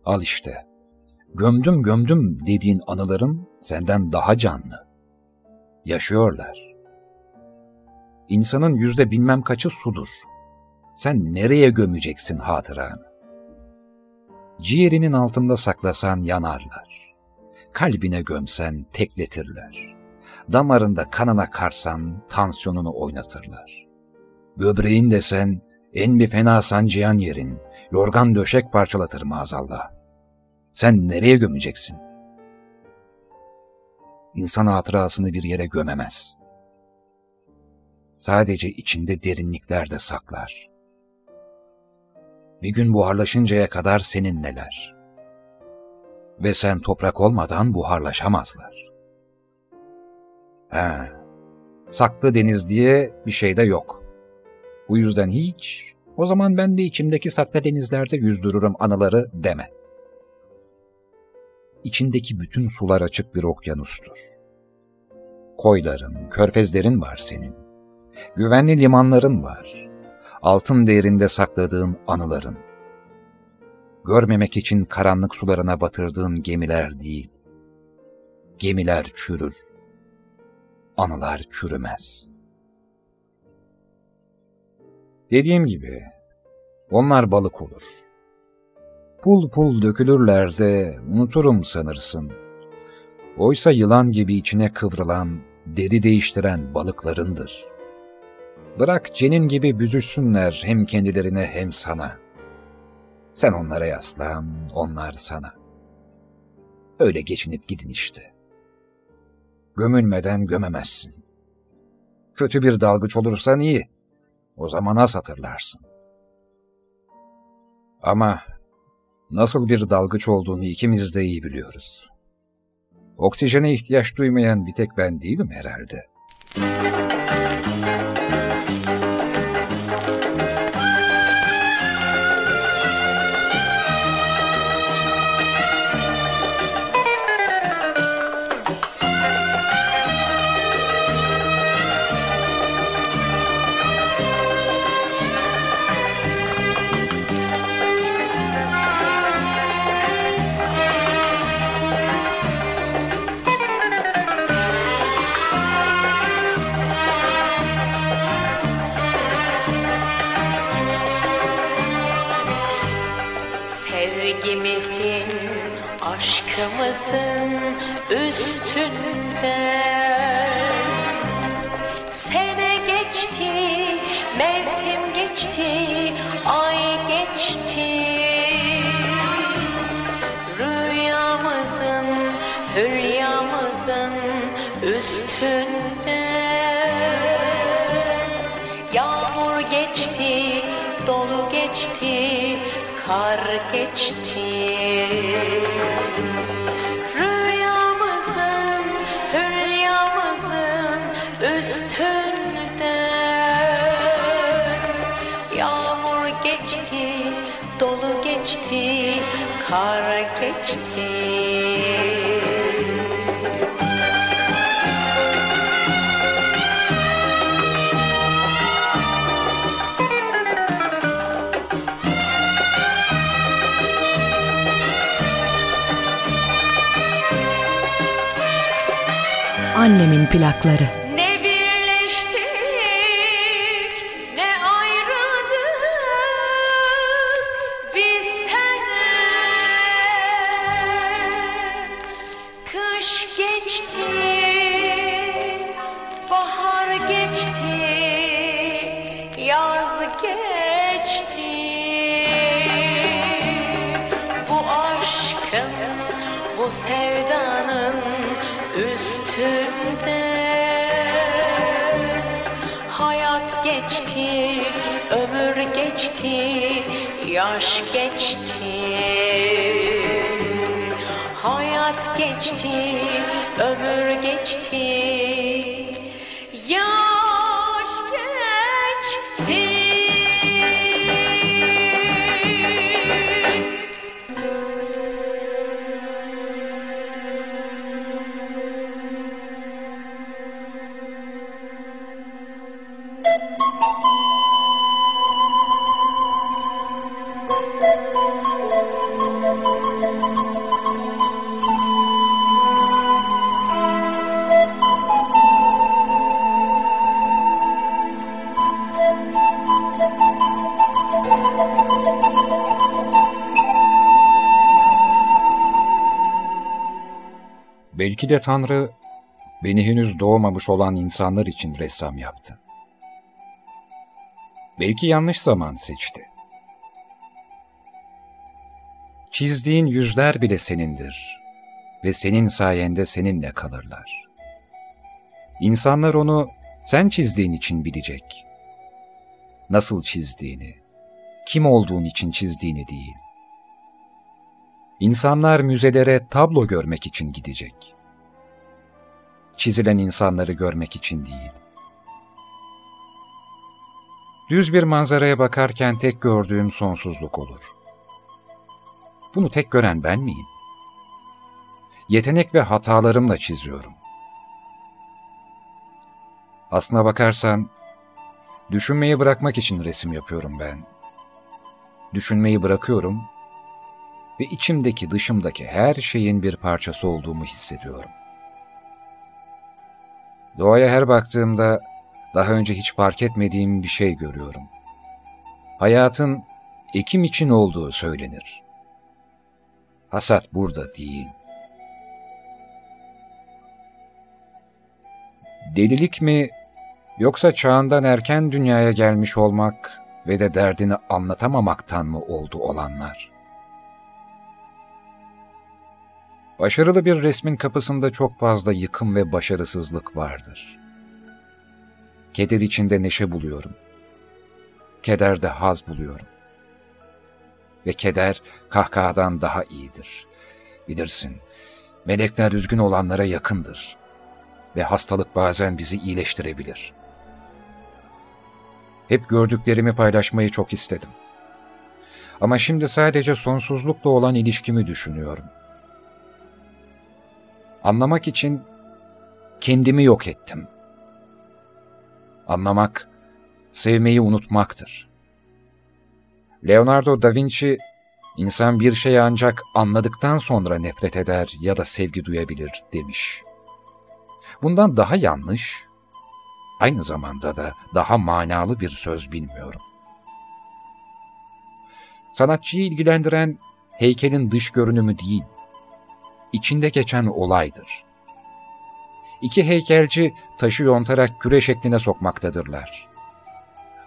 Al işte. Gömdüm gömdüm dediğin anıların senden daha canlı. Yaşıyorlar. İnsanın yüzde bilmem kaçı sudur. Sen nereye gömeceksin hatıranı? Ciğerinin altında saklasan yanarlar. Kalbine gömsen tekletirler. Damarında kanına karsan tansiyonunu oynatırlar. Böbreğin desen en bir fena sancıyan yerin, yorgan döşek parçalatır maazallah. Sen nereye gömeceksin? İnsan hatırasını bir yere gömemez. Sadece içinde derinliklerde saklar. Bir gün buharlaşıncaya kadar seninleler. Ve sen toprak olmadan buharlaşamazlar. He, saklı deniz diye bir şey de yok. Bu yüzden hiç, o zaman ben de içimdeki saklı denizlerde yüzdürürüm anıları deme. İçindeki bütün sular açık bir okyanustur. Koyların, körfezlerin var senin. Güvenli limanların var. Altın değerinde sakladığın anıların. Görmemek için karanlık sularına batırdığın gemiler değil. Gemiler çürür. Anılar çürümez. Dediğim gibi, onlar balık olur. Pul pul dökülürler de unuturum sanırsın. Oysa yılan gibi içine kıvrılan, deri değiştiren balıklarındır. Bırak cenin gibi büzüşsünler hem kendilerine hem sana. Sen onlara yaslan, onlar sana. Öyle geçinip gidin işte. Gömülmeden gömemezsin. Kötü bir dalgıç olursan iyi. O zaman az hatırlarsın. Ama nasıl bir dalgıç olduğunu ikimiz de iyi biliyoruz. Oksijene ihtiyaç duymayan bir tek ben değilim herhalde. Sevgimizin kar geçti Annemin plakları. Belki de Tanrı beni henüz doğmamış olan insanlar için ressam yaptı. Belki yanlış zaman seçti. Çizdiğin yüzler bile senindir ve senin sayende seninle kalırlar. İnsanlar onu sen çizdiğin için bilecek. Nasıl çizdiğini, kim olduğun için çizdiğini değil. İnsanlar müzelere tablo görmek için gidecek. Çizilen insanları görmek için değil. Düz bir manzaraya bakarken tek gördüğüm sonsuzluk olur. Bunu tek gören ben miyim? Yetenek ve hatalarımla çiziyorum. Aslına bakarsan, düşünmeyi bırakmak için resim yapıyorum ben. Düşünmeyi bırakıyorum ve içimdeki dışımdaki her şeyin bir parçası olduğumu hissediyorum. Doğaya her baktığımda daha önce hiç fark etmediğim bir şey görüyorum. Hayatın ekim için olduğu söylenir. Hasat burada değil. Delilik mi yoksa çağından erken dünyaya gelmiş olmak ve de derdini anlatamamaktan mı oldu olanlar? Başarılı bir resmin kapısında çok fazla yıkım ve başarısızlık vardır. Keder içinde neşe buluyorum. Kederde haz buluyorum. Ve keder kahkahadan daha iyidir. Bilirsin, melekler üzgün olanlara yakındır. Ve hastalık bazen bizi iyileştirebilir. Hep gördüklerimi paylaşmayı çok istedim. Ama şimdi sadece sonsuzlukla olan ilişkimi düşünüyorum. Anlamak için kendimi yok ettim. Anlamak, sevmeyi unutmaktır. Leonardo da Vinci, insan bir şeyi ancak anladıktan sonra nefret eder ya da sevgi duyabilir demiş. Bundan daha yanlış, aynı zamanda da daha manalı bir söz bilmiyorum. Sanatçıyı ilgilendiren heykelin dış görünümü değil, içinde geçen olaydır. İki heykelci taşı yontarak küre şekline sokmaktadırlar.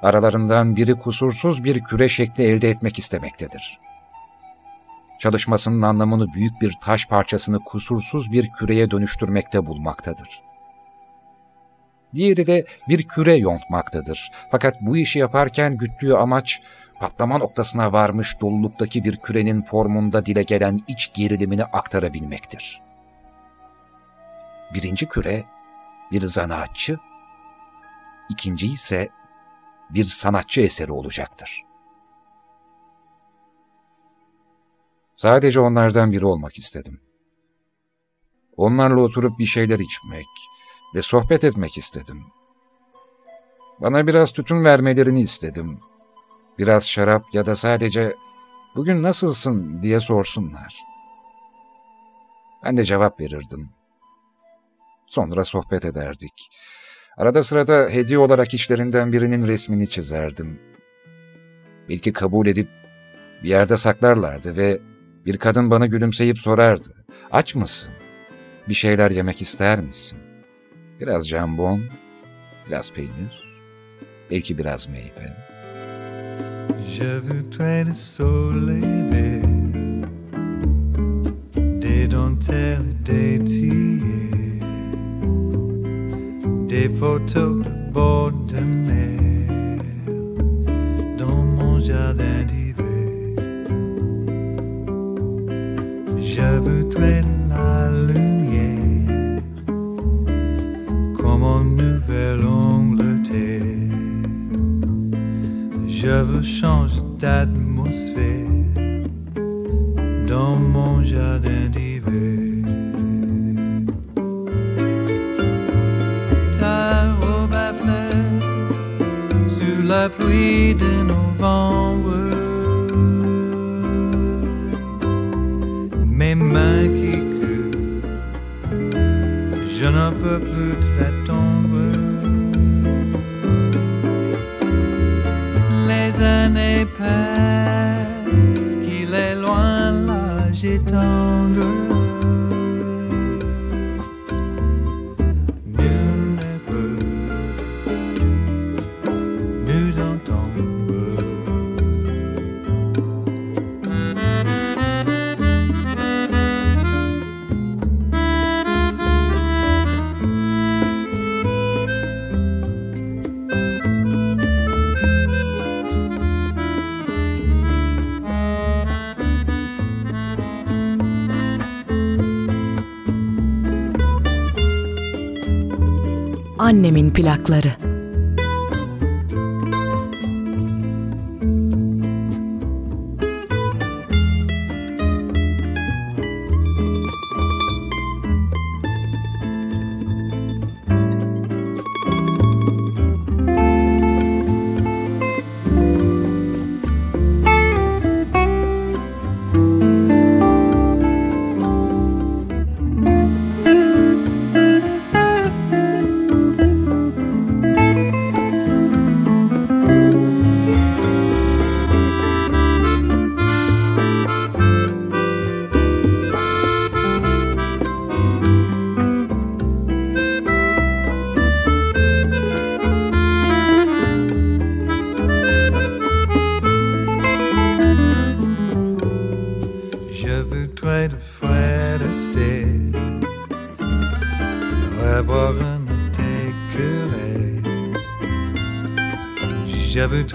Aralarından biri kusursuz bir küre şekli elde etmek istemektedir. Çalışmasının anlamını büyük bir taş parçasını kusursuz bir küreye dönüştürmekte bulmaktadır. Diğeri de bir küre yontmaktadır. Fakat bu işi yaparken güttüğü amaç patlama noktasına varmış doluluktaki bir kürenin formunda dile gelen iç gerilimini aktarabilmektir. Birinci küre bir zanaatçı, ikinci ise bir sanatçı eseri olacaktır. Sadece onlardan biri olmak istedim. Onlarla oturup bir şeyler içmek ve sohbet etmek istedim. Bana biraz tütün vermelerini istedim. Biraz şarap ya da sadece bugün nasılsın diye sorsunlar. Ben de cevap verirdim. Sonra sohbet ederdik. Arada sırada hediye olarak işlerinden birinin resmini çizerdim. Belki kabul edip bir yerde saklarlardı ve bir kadın bana gülümseyip sorardı. Aç mısın? Bir şeyler yemek ister misin? Biraz jambon, biraz peynir, belki biraz meyve. Vu toi le soleil des dentelles d'étier, des photos de bord de mer dans mon jardin d'hiver. Vu toi la lumière Je veux changer d'atmosphère dans mon jardin d'hiver. Ta robe à fleurs sous la pluie de novembre. Mes mains qui courent, je ne peux plus Annemin plakları.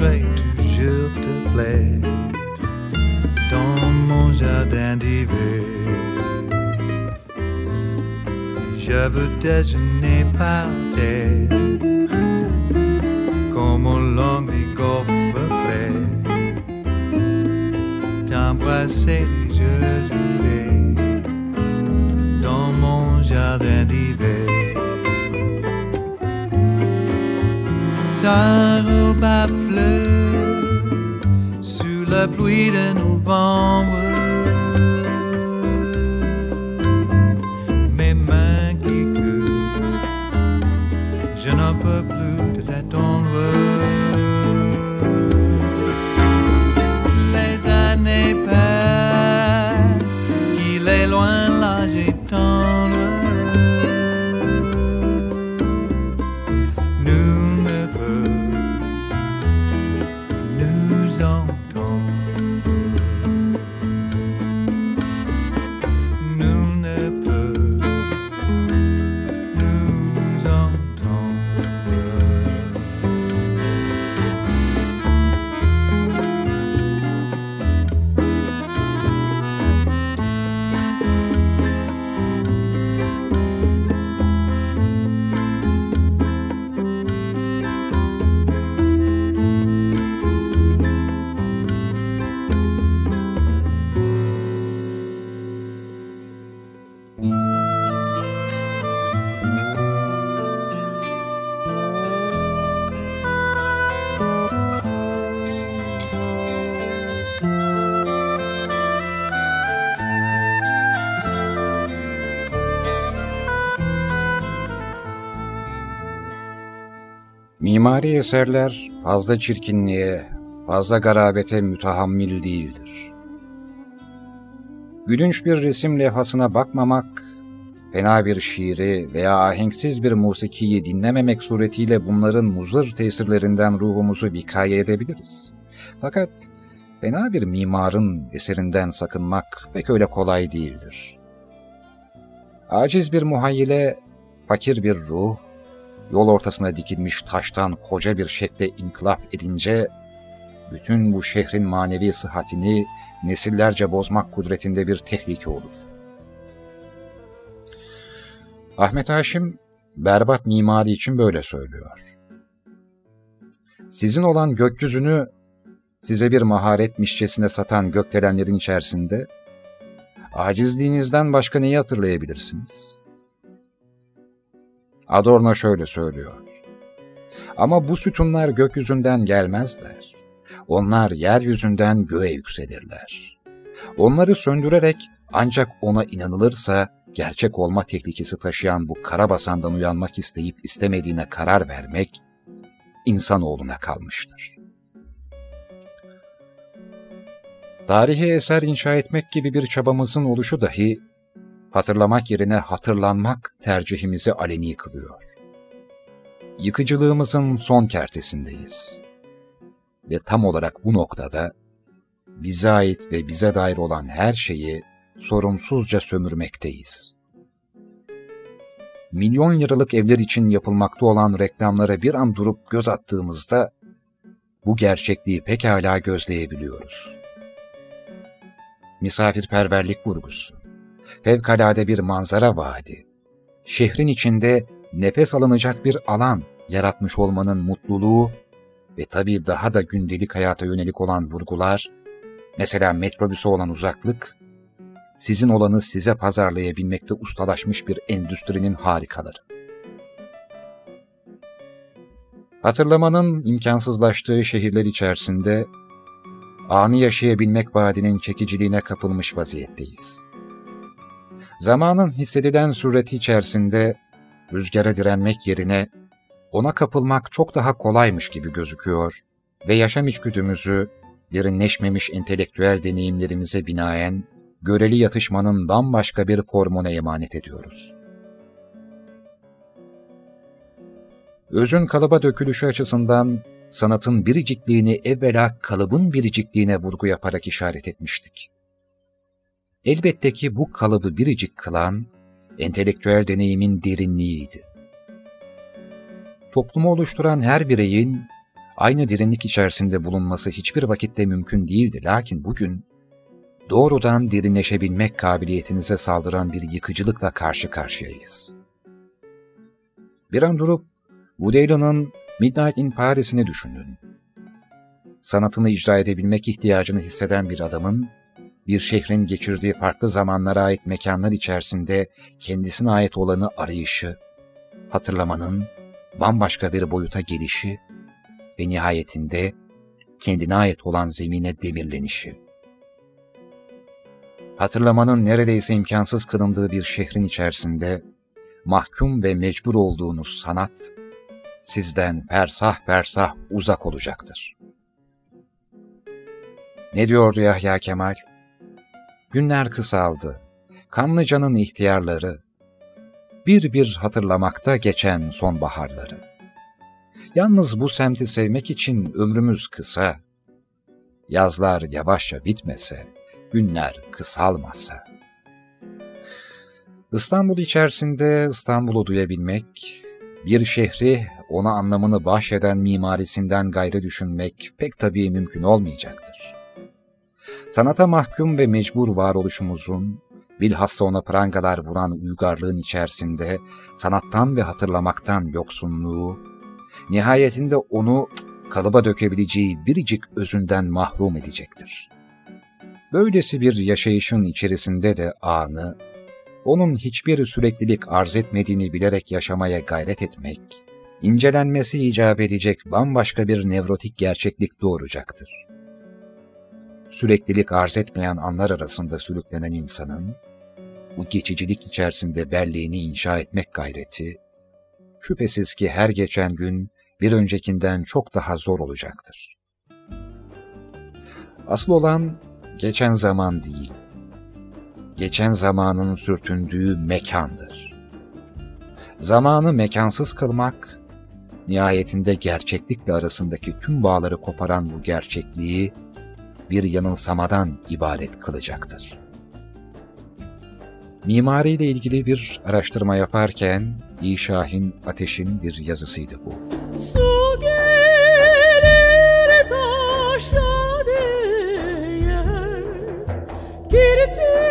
Toujours te plaire dans mon jardin d'hiver. Je veux déjeuner par terre comme au long des golfes clairs t'embrasser fluir no vão. Mimari eserler fazla çirkinliğe, fazla garabete mütehammil değildir. Gülünç bir resim levhasına bakmamak, fena bir şiiri veya ahenksiz bir musikiyi dinlememek suretiyle bunların muzır tesirlerinden ruhumuzu vikaye edebiliriz. Fakat fena bir mimarın eserinden sakınmak pek öyle kolay değildir. Aciz bir muhayyile, fakir bir ruh, yol ortasına dikilmiş taştan koca bir şekle inkılap edince, bütün bu şehrin manevi sıhhatini nesillerce bozmak kudretinde bir tehlike olur. Ahmet Haşim, berbat mimari için böyle söylüyor. Sizin olan gökyüzünü size bir maharetmişçesine satan gökdelenlerin içerisinde, acizliğinizden başka neyi hatırlayabilirsiniz?'' Adorno şöyle söylüyor. Ama bu sütunlar gökyüzünden gelmezler. Onlar yeryüzünden göğe yükselirler. Onları söndürerek ancak ona inanılırsa gerçek olma tehlikesi taşıyan bu karabasandan uyanmak isteyip istemediğine karar vermek insanoğluna kalmıştır. Tarihi eser inşa etmek gibi bir çabamızın oluşu dahi hatırlamak yerine hatırlanmak tercihimizi aleni kılıyor. Yıkıcılığımızın son kertesindeyiz. Ve tam olarak bu noktada bize ait ve bize dair olan her şeyi sorumsuzca sömürmekteyiz. Milyon liralık evler için yapılmakta olan reklamlara bir an durup göz attığımızda bu gerçekliği pekala gözleyebiliyoruz. Misafirperverlik vurgusu, fevkalade bir manzara vaadi, şehrin içinde nefes alınacak bir alan yaratmış olmanın mutluluğu ve tabii daha da gündelik hayata yönelik olan vurgular, mesela metrobüse olan uzaklık, sizin olanı size pazarlayabilmekte ustalaşmış bir endüstrinin harikaları. Hatırlamanın imkansızlaştığı şehirler içerisinde anı yaşayabilmek vaadinin çekiciliğine kapılmış vaziyetteyiz. Zamanın hissedilen sureti içerisinde rüzgara direnmek yerine ona kapılmak çok daha kolaymış gibi gözüküyor ve yaşam içgüdümüzü derinleşmemiş entelektüel deneyimlerimize binaen göreli yatışmanın bambaşka bir formuna emanet ediyoruz. Özün kalıba dökülüşü açısından sanatın biricikliğini evvela kalıbın biricikliğine vurgu yaparak işaret etmiştik. Elbette ki bu kalıbı biricik kılan, entelektüel deneyimin derinliğiydi. Toplumu oluşturan her bireyin aynı derinlik içerisinde bulunması hiçbir vakitte mümkün değildi. Lakin bugün doğrudan derinleşebilmek kabiliyetinize saldıran bir yıkıcılıkla karşı karşıyayız. Bir an durup Woody Allen'ın Midnight in Paris'ini düşünün. Sanatını icra edebilmek ihtiyacını hisseden bir adamın, bir şehrin geçirdiği farklı zamanlara ait mekanlar içerisinde kendisine ait olanı arayışı, hatırlamanın bambaşka bir boyuta gelişi ve nihayetinde kendine ait olan zemine demirlenişi. Hatırlamanın neredeyse imkansız kılındığı bir şehrin içerisinde mahkum ve mecbur olduğunuz sanat, sizden fersah fersah uzak olacaktır. Ne diyordu Yahya Kemal? Günler kısaldı, Kanlıca'nın ihtiyarları, bir bir hatırlamakta geçen sonbaharları. Yalnız bu semti sevmek için ömrümüz kısa, yazlar yavaşça bitmese, günler kısalmasa. İstanbul içerisinde İstanbul'u duyabilmek, bir şehri ona anlamını bahşeden mimarisinden gayrı düşünmek pek tabii mümkün olmayacaktır. Sanata mahkum ve mecbur varoluşumuzun, bilhassa ona prangalar vuran uygarlığın içerisinde sanattan ve hatırlamaktan yoksunluğu, nihayetinde onu kalıba dökebileceği biricik özünden mahrum edecektir. Böylesi bir yaşayışın içerisinde de anı, onun hiçbir süreklilik arz etmediğini bilerek yaşamaya gayret etmek, incelenmesi icap edecek bambaşka bir nevrotik gerçeklik doğuracaktır. Süreklilik arz etmeyen anlar arasında sürüklenen insanın, bu geçicilik içerisinde belleğini inşa etmek gayreti, şüphesiz ki her geçen gün bir öncekinden çok daha zor olacaktır. Asıl olan geçen zaman değil, geçen zamanın sürtündüğü mekandır. Zamanı mekansız kılmak, nihayetinde gerçeklikle arasındaki tüm bağları koparan bu gerçekliği bir yanılsamadan ibaret kılacaktır. Mimariyle ilgili bir araştırma yaparken İyi Şahin Ateş'in bir yazısıydı bu. Su gelir taşa değer Kirpikler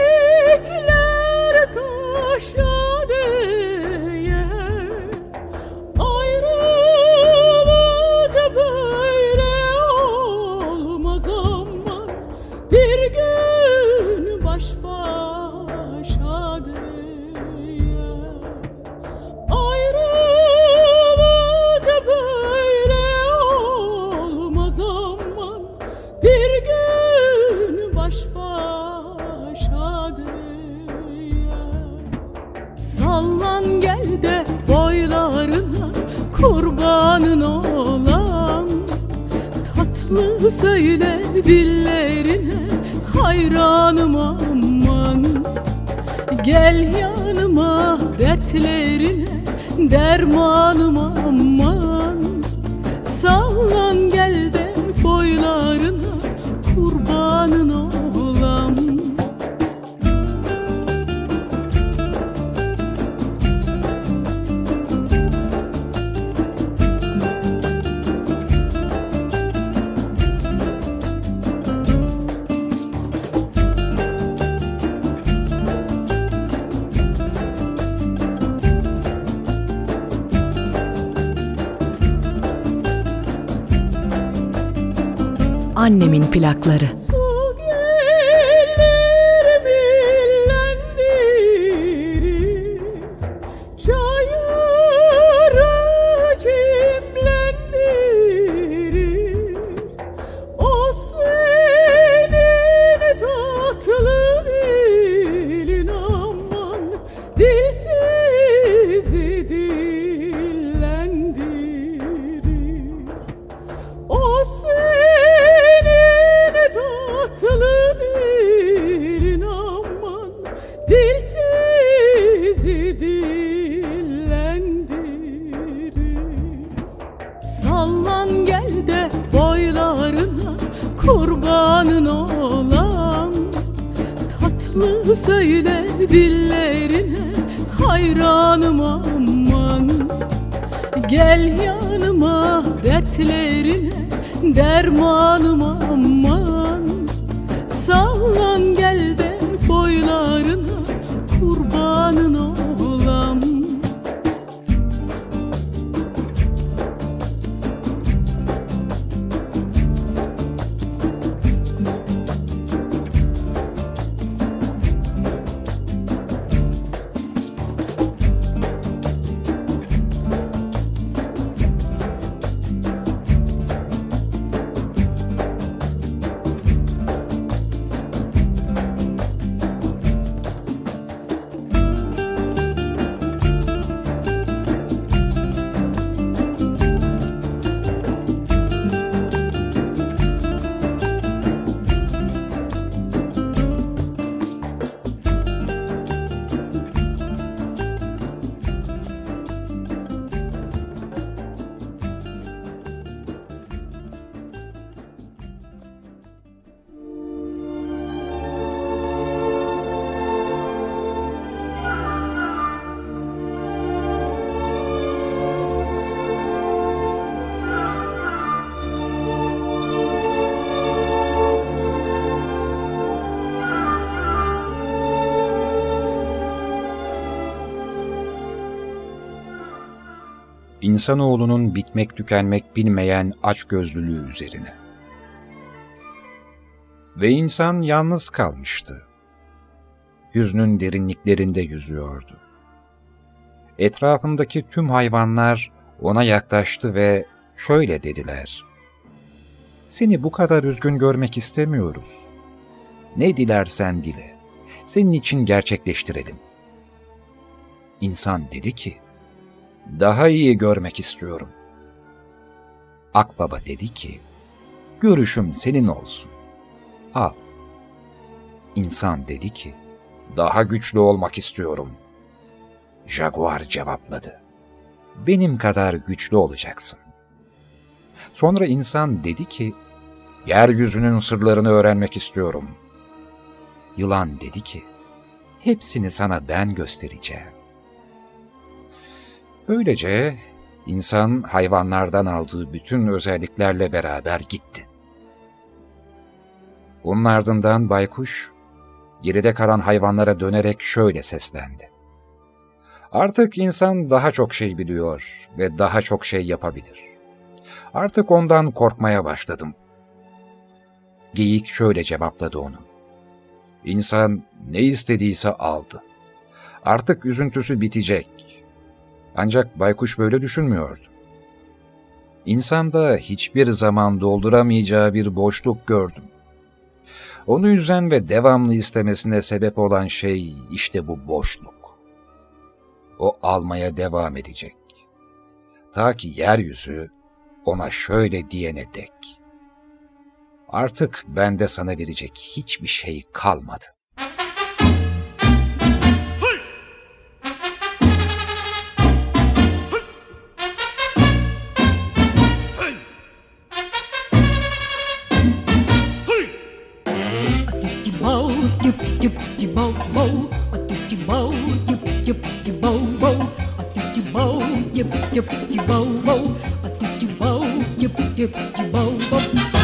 Söyle dillerine hayranım aman. Gel yanıma dertlerine dermanım plakları. İnsanoğlunun bitmek tükenmek bilmeyen açgözlülüğü üzerine. Ve insan yalnız kalmıştı. Hüznün derinliklerinde yüzüyordu. Etrafındaki tüm hayvanlar ona yaklaştı ve şöyle dediler. Seni bu kadar üzgün görmek istemiyoruz. Ne dilersen dile. Senin için gerçekleştirelim. İnsan dedi ki, daha iyi görmek istiyorum. Akbaba dedi ki, görüşüm senin olsun. Al. İnsan dedi ki, daha güçlü olmak istiyorum. Jaguar cevapladı. Benim kadar güçlü olacaksın. Sonra insan dedi ki, yeryüzünün sırlarını öğrenmek istiyorum. Yılan dedi ki, hepsini sana ben göstereceğim. Böylece insan hayvanlardan aldığı bütün özelliklerle beraber gitti. Bunun ardından baykuş, geride kalan hayvanlara dönerek şöyle seslendi. Artık insan daha çok şey biliyor ve daha çok şey yapabilir. Artık ondan korkmaya başladım. Geyik şöyle cevapladı onu. İnsan ne istediyse aldı. Artık üzüntüsü bitecek. Ancak baykuş böyle düşünmüyordu. İnsanda hiçbir zaman dolduramayacağı bir boşluk gördüm. Onu üzen ve devamlı istemesine sebep olan şey işte bu boşluk. O almaya devam edecek. Ta ki yeryüzü ona şöyle diyene dek. Artık bende sana verecek hiçbir şey kalmadı. dip dip dip bo bo, a dip dip bo, dip dip dip bo bo.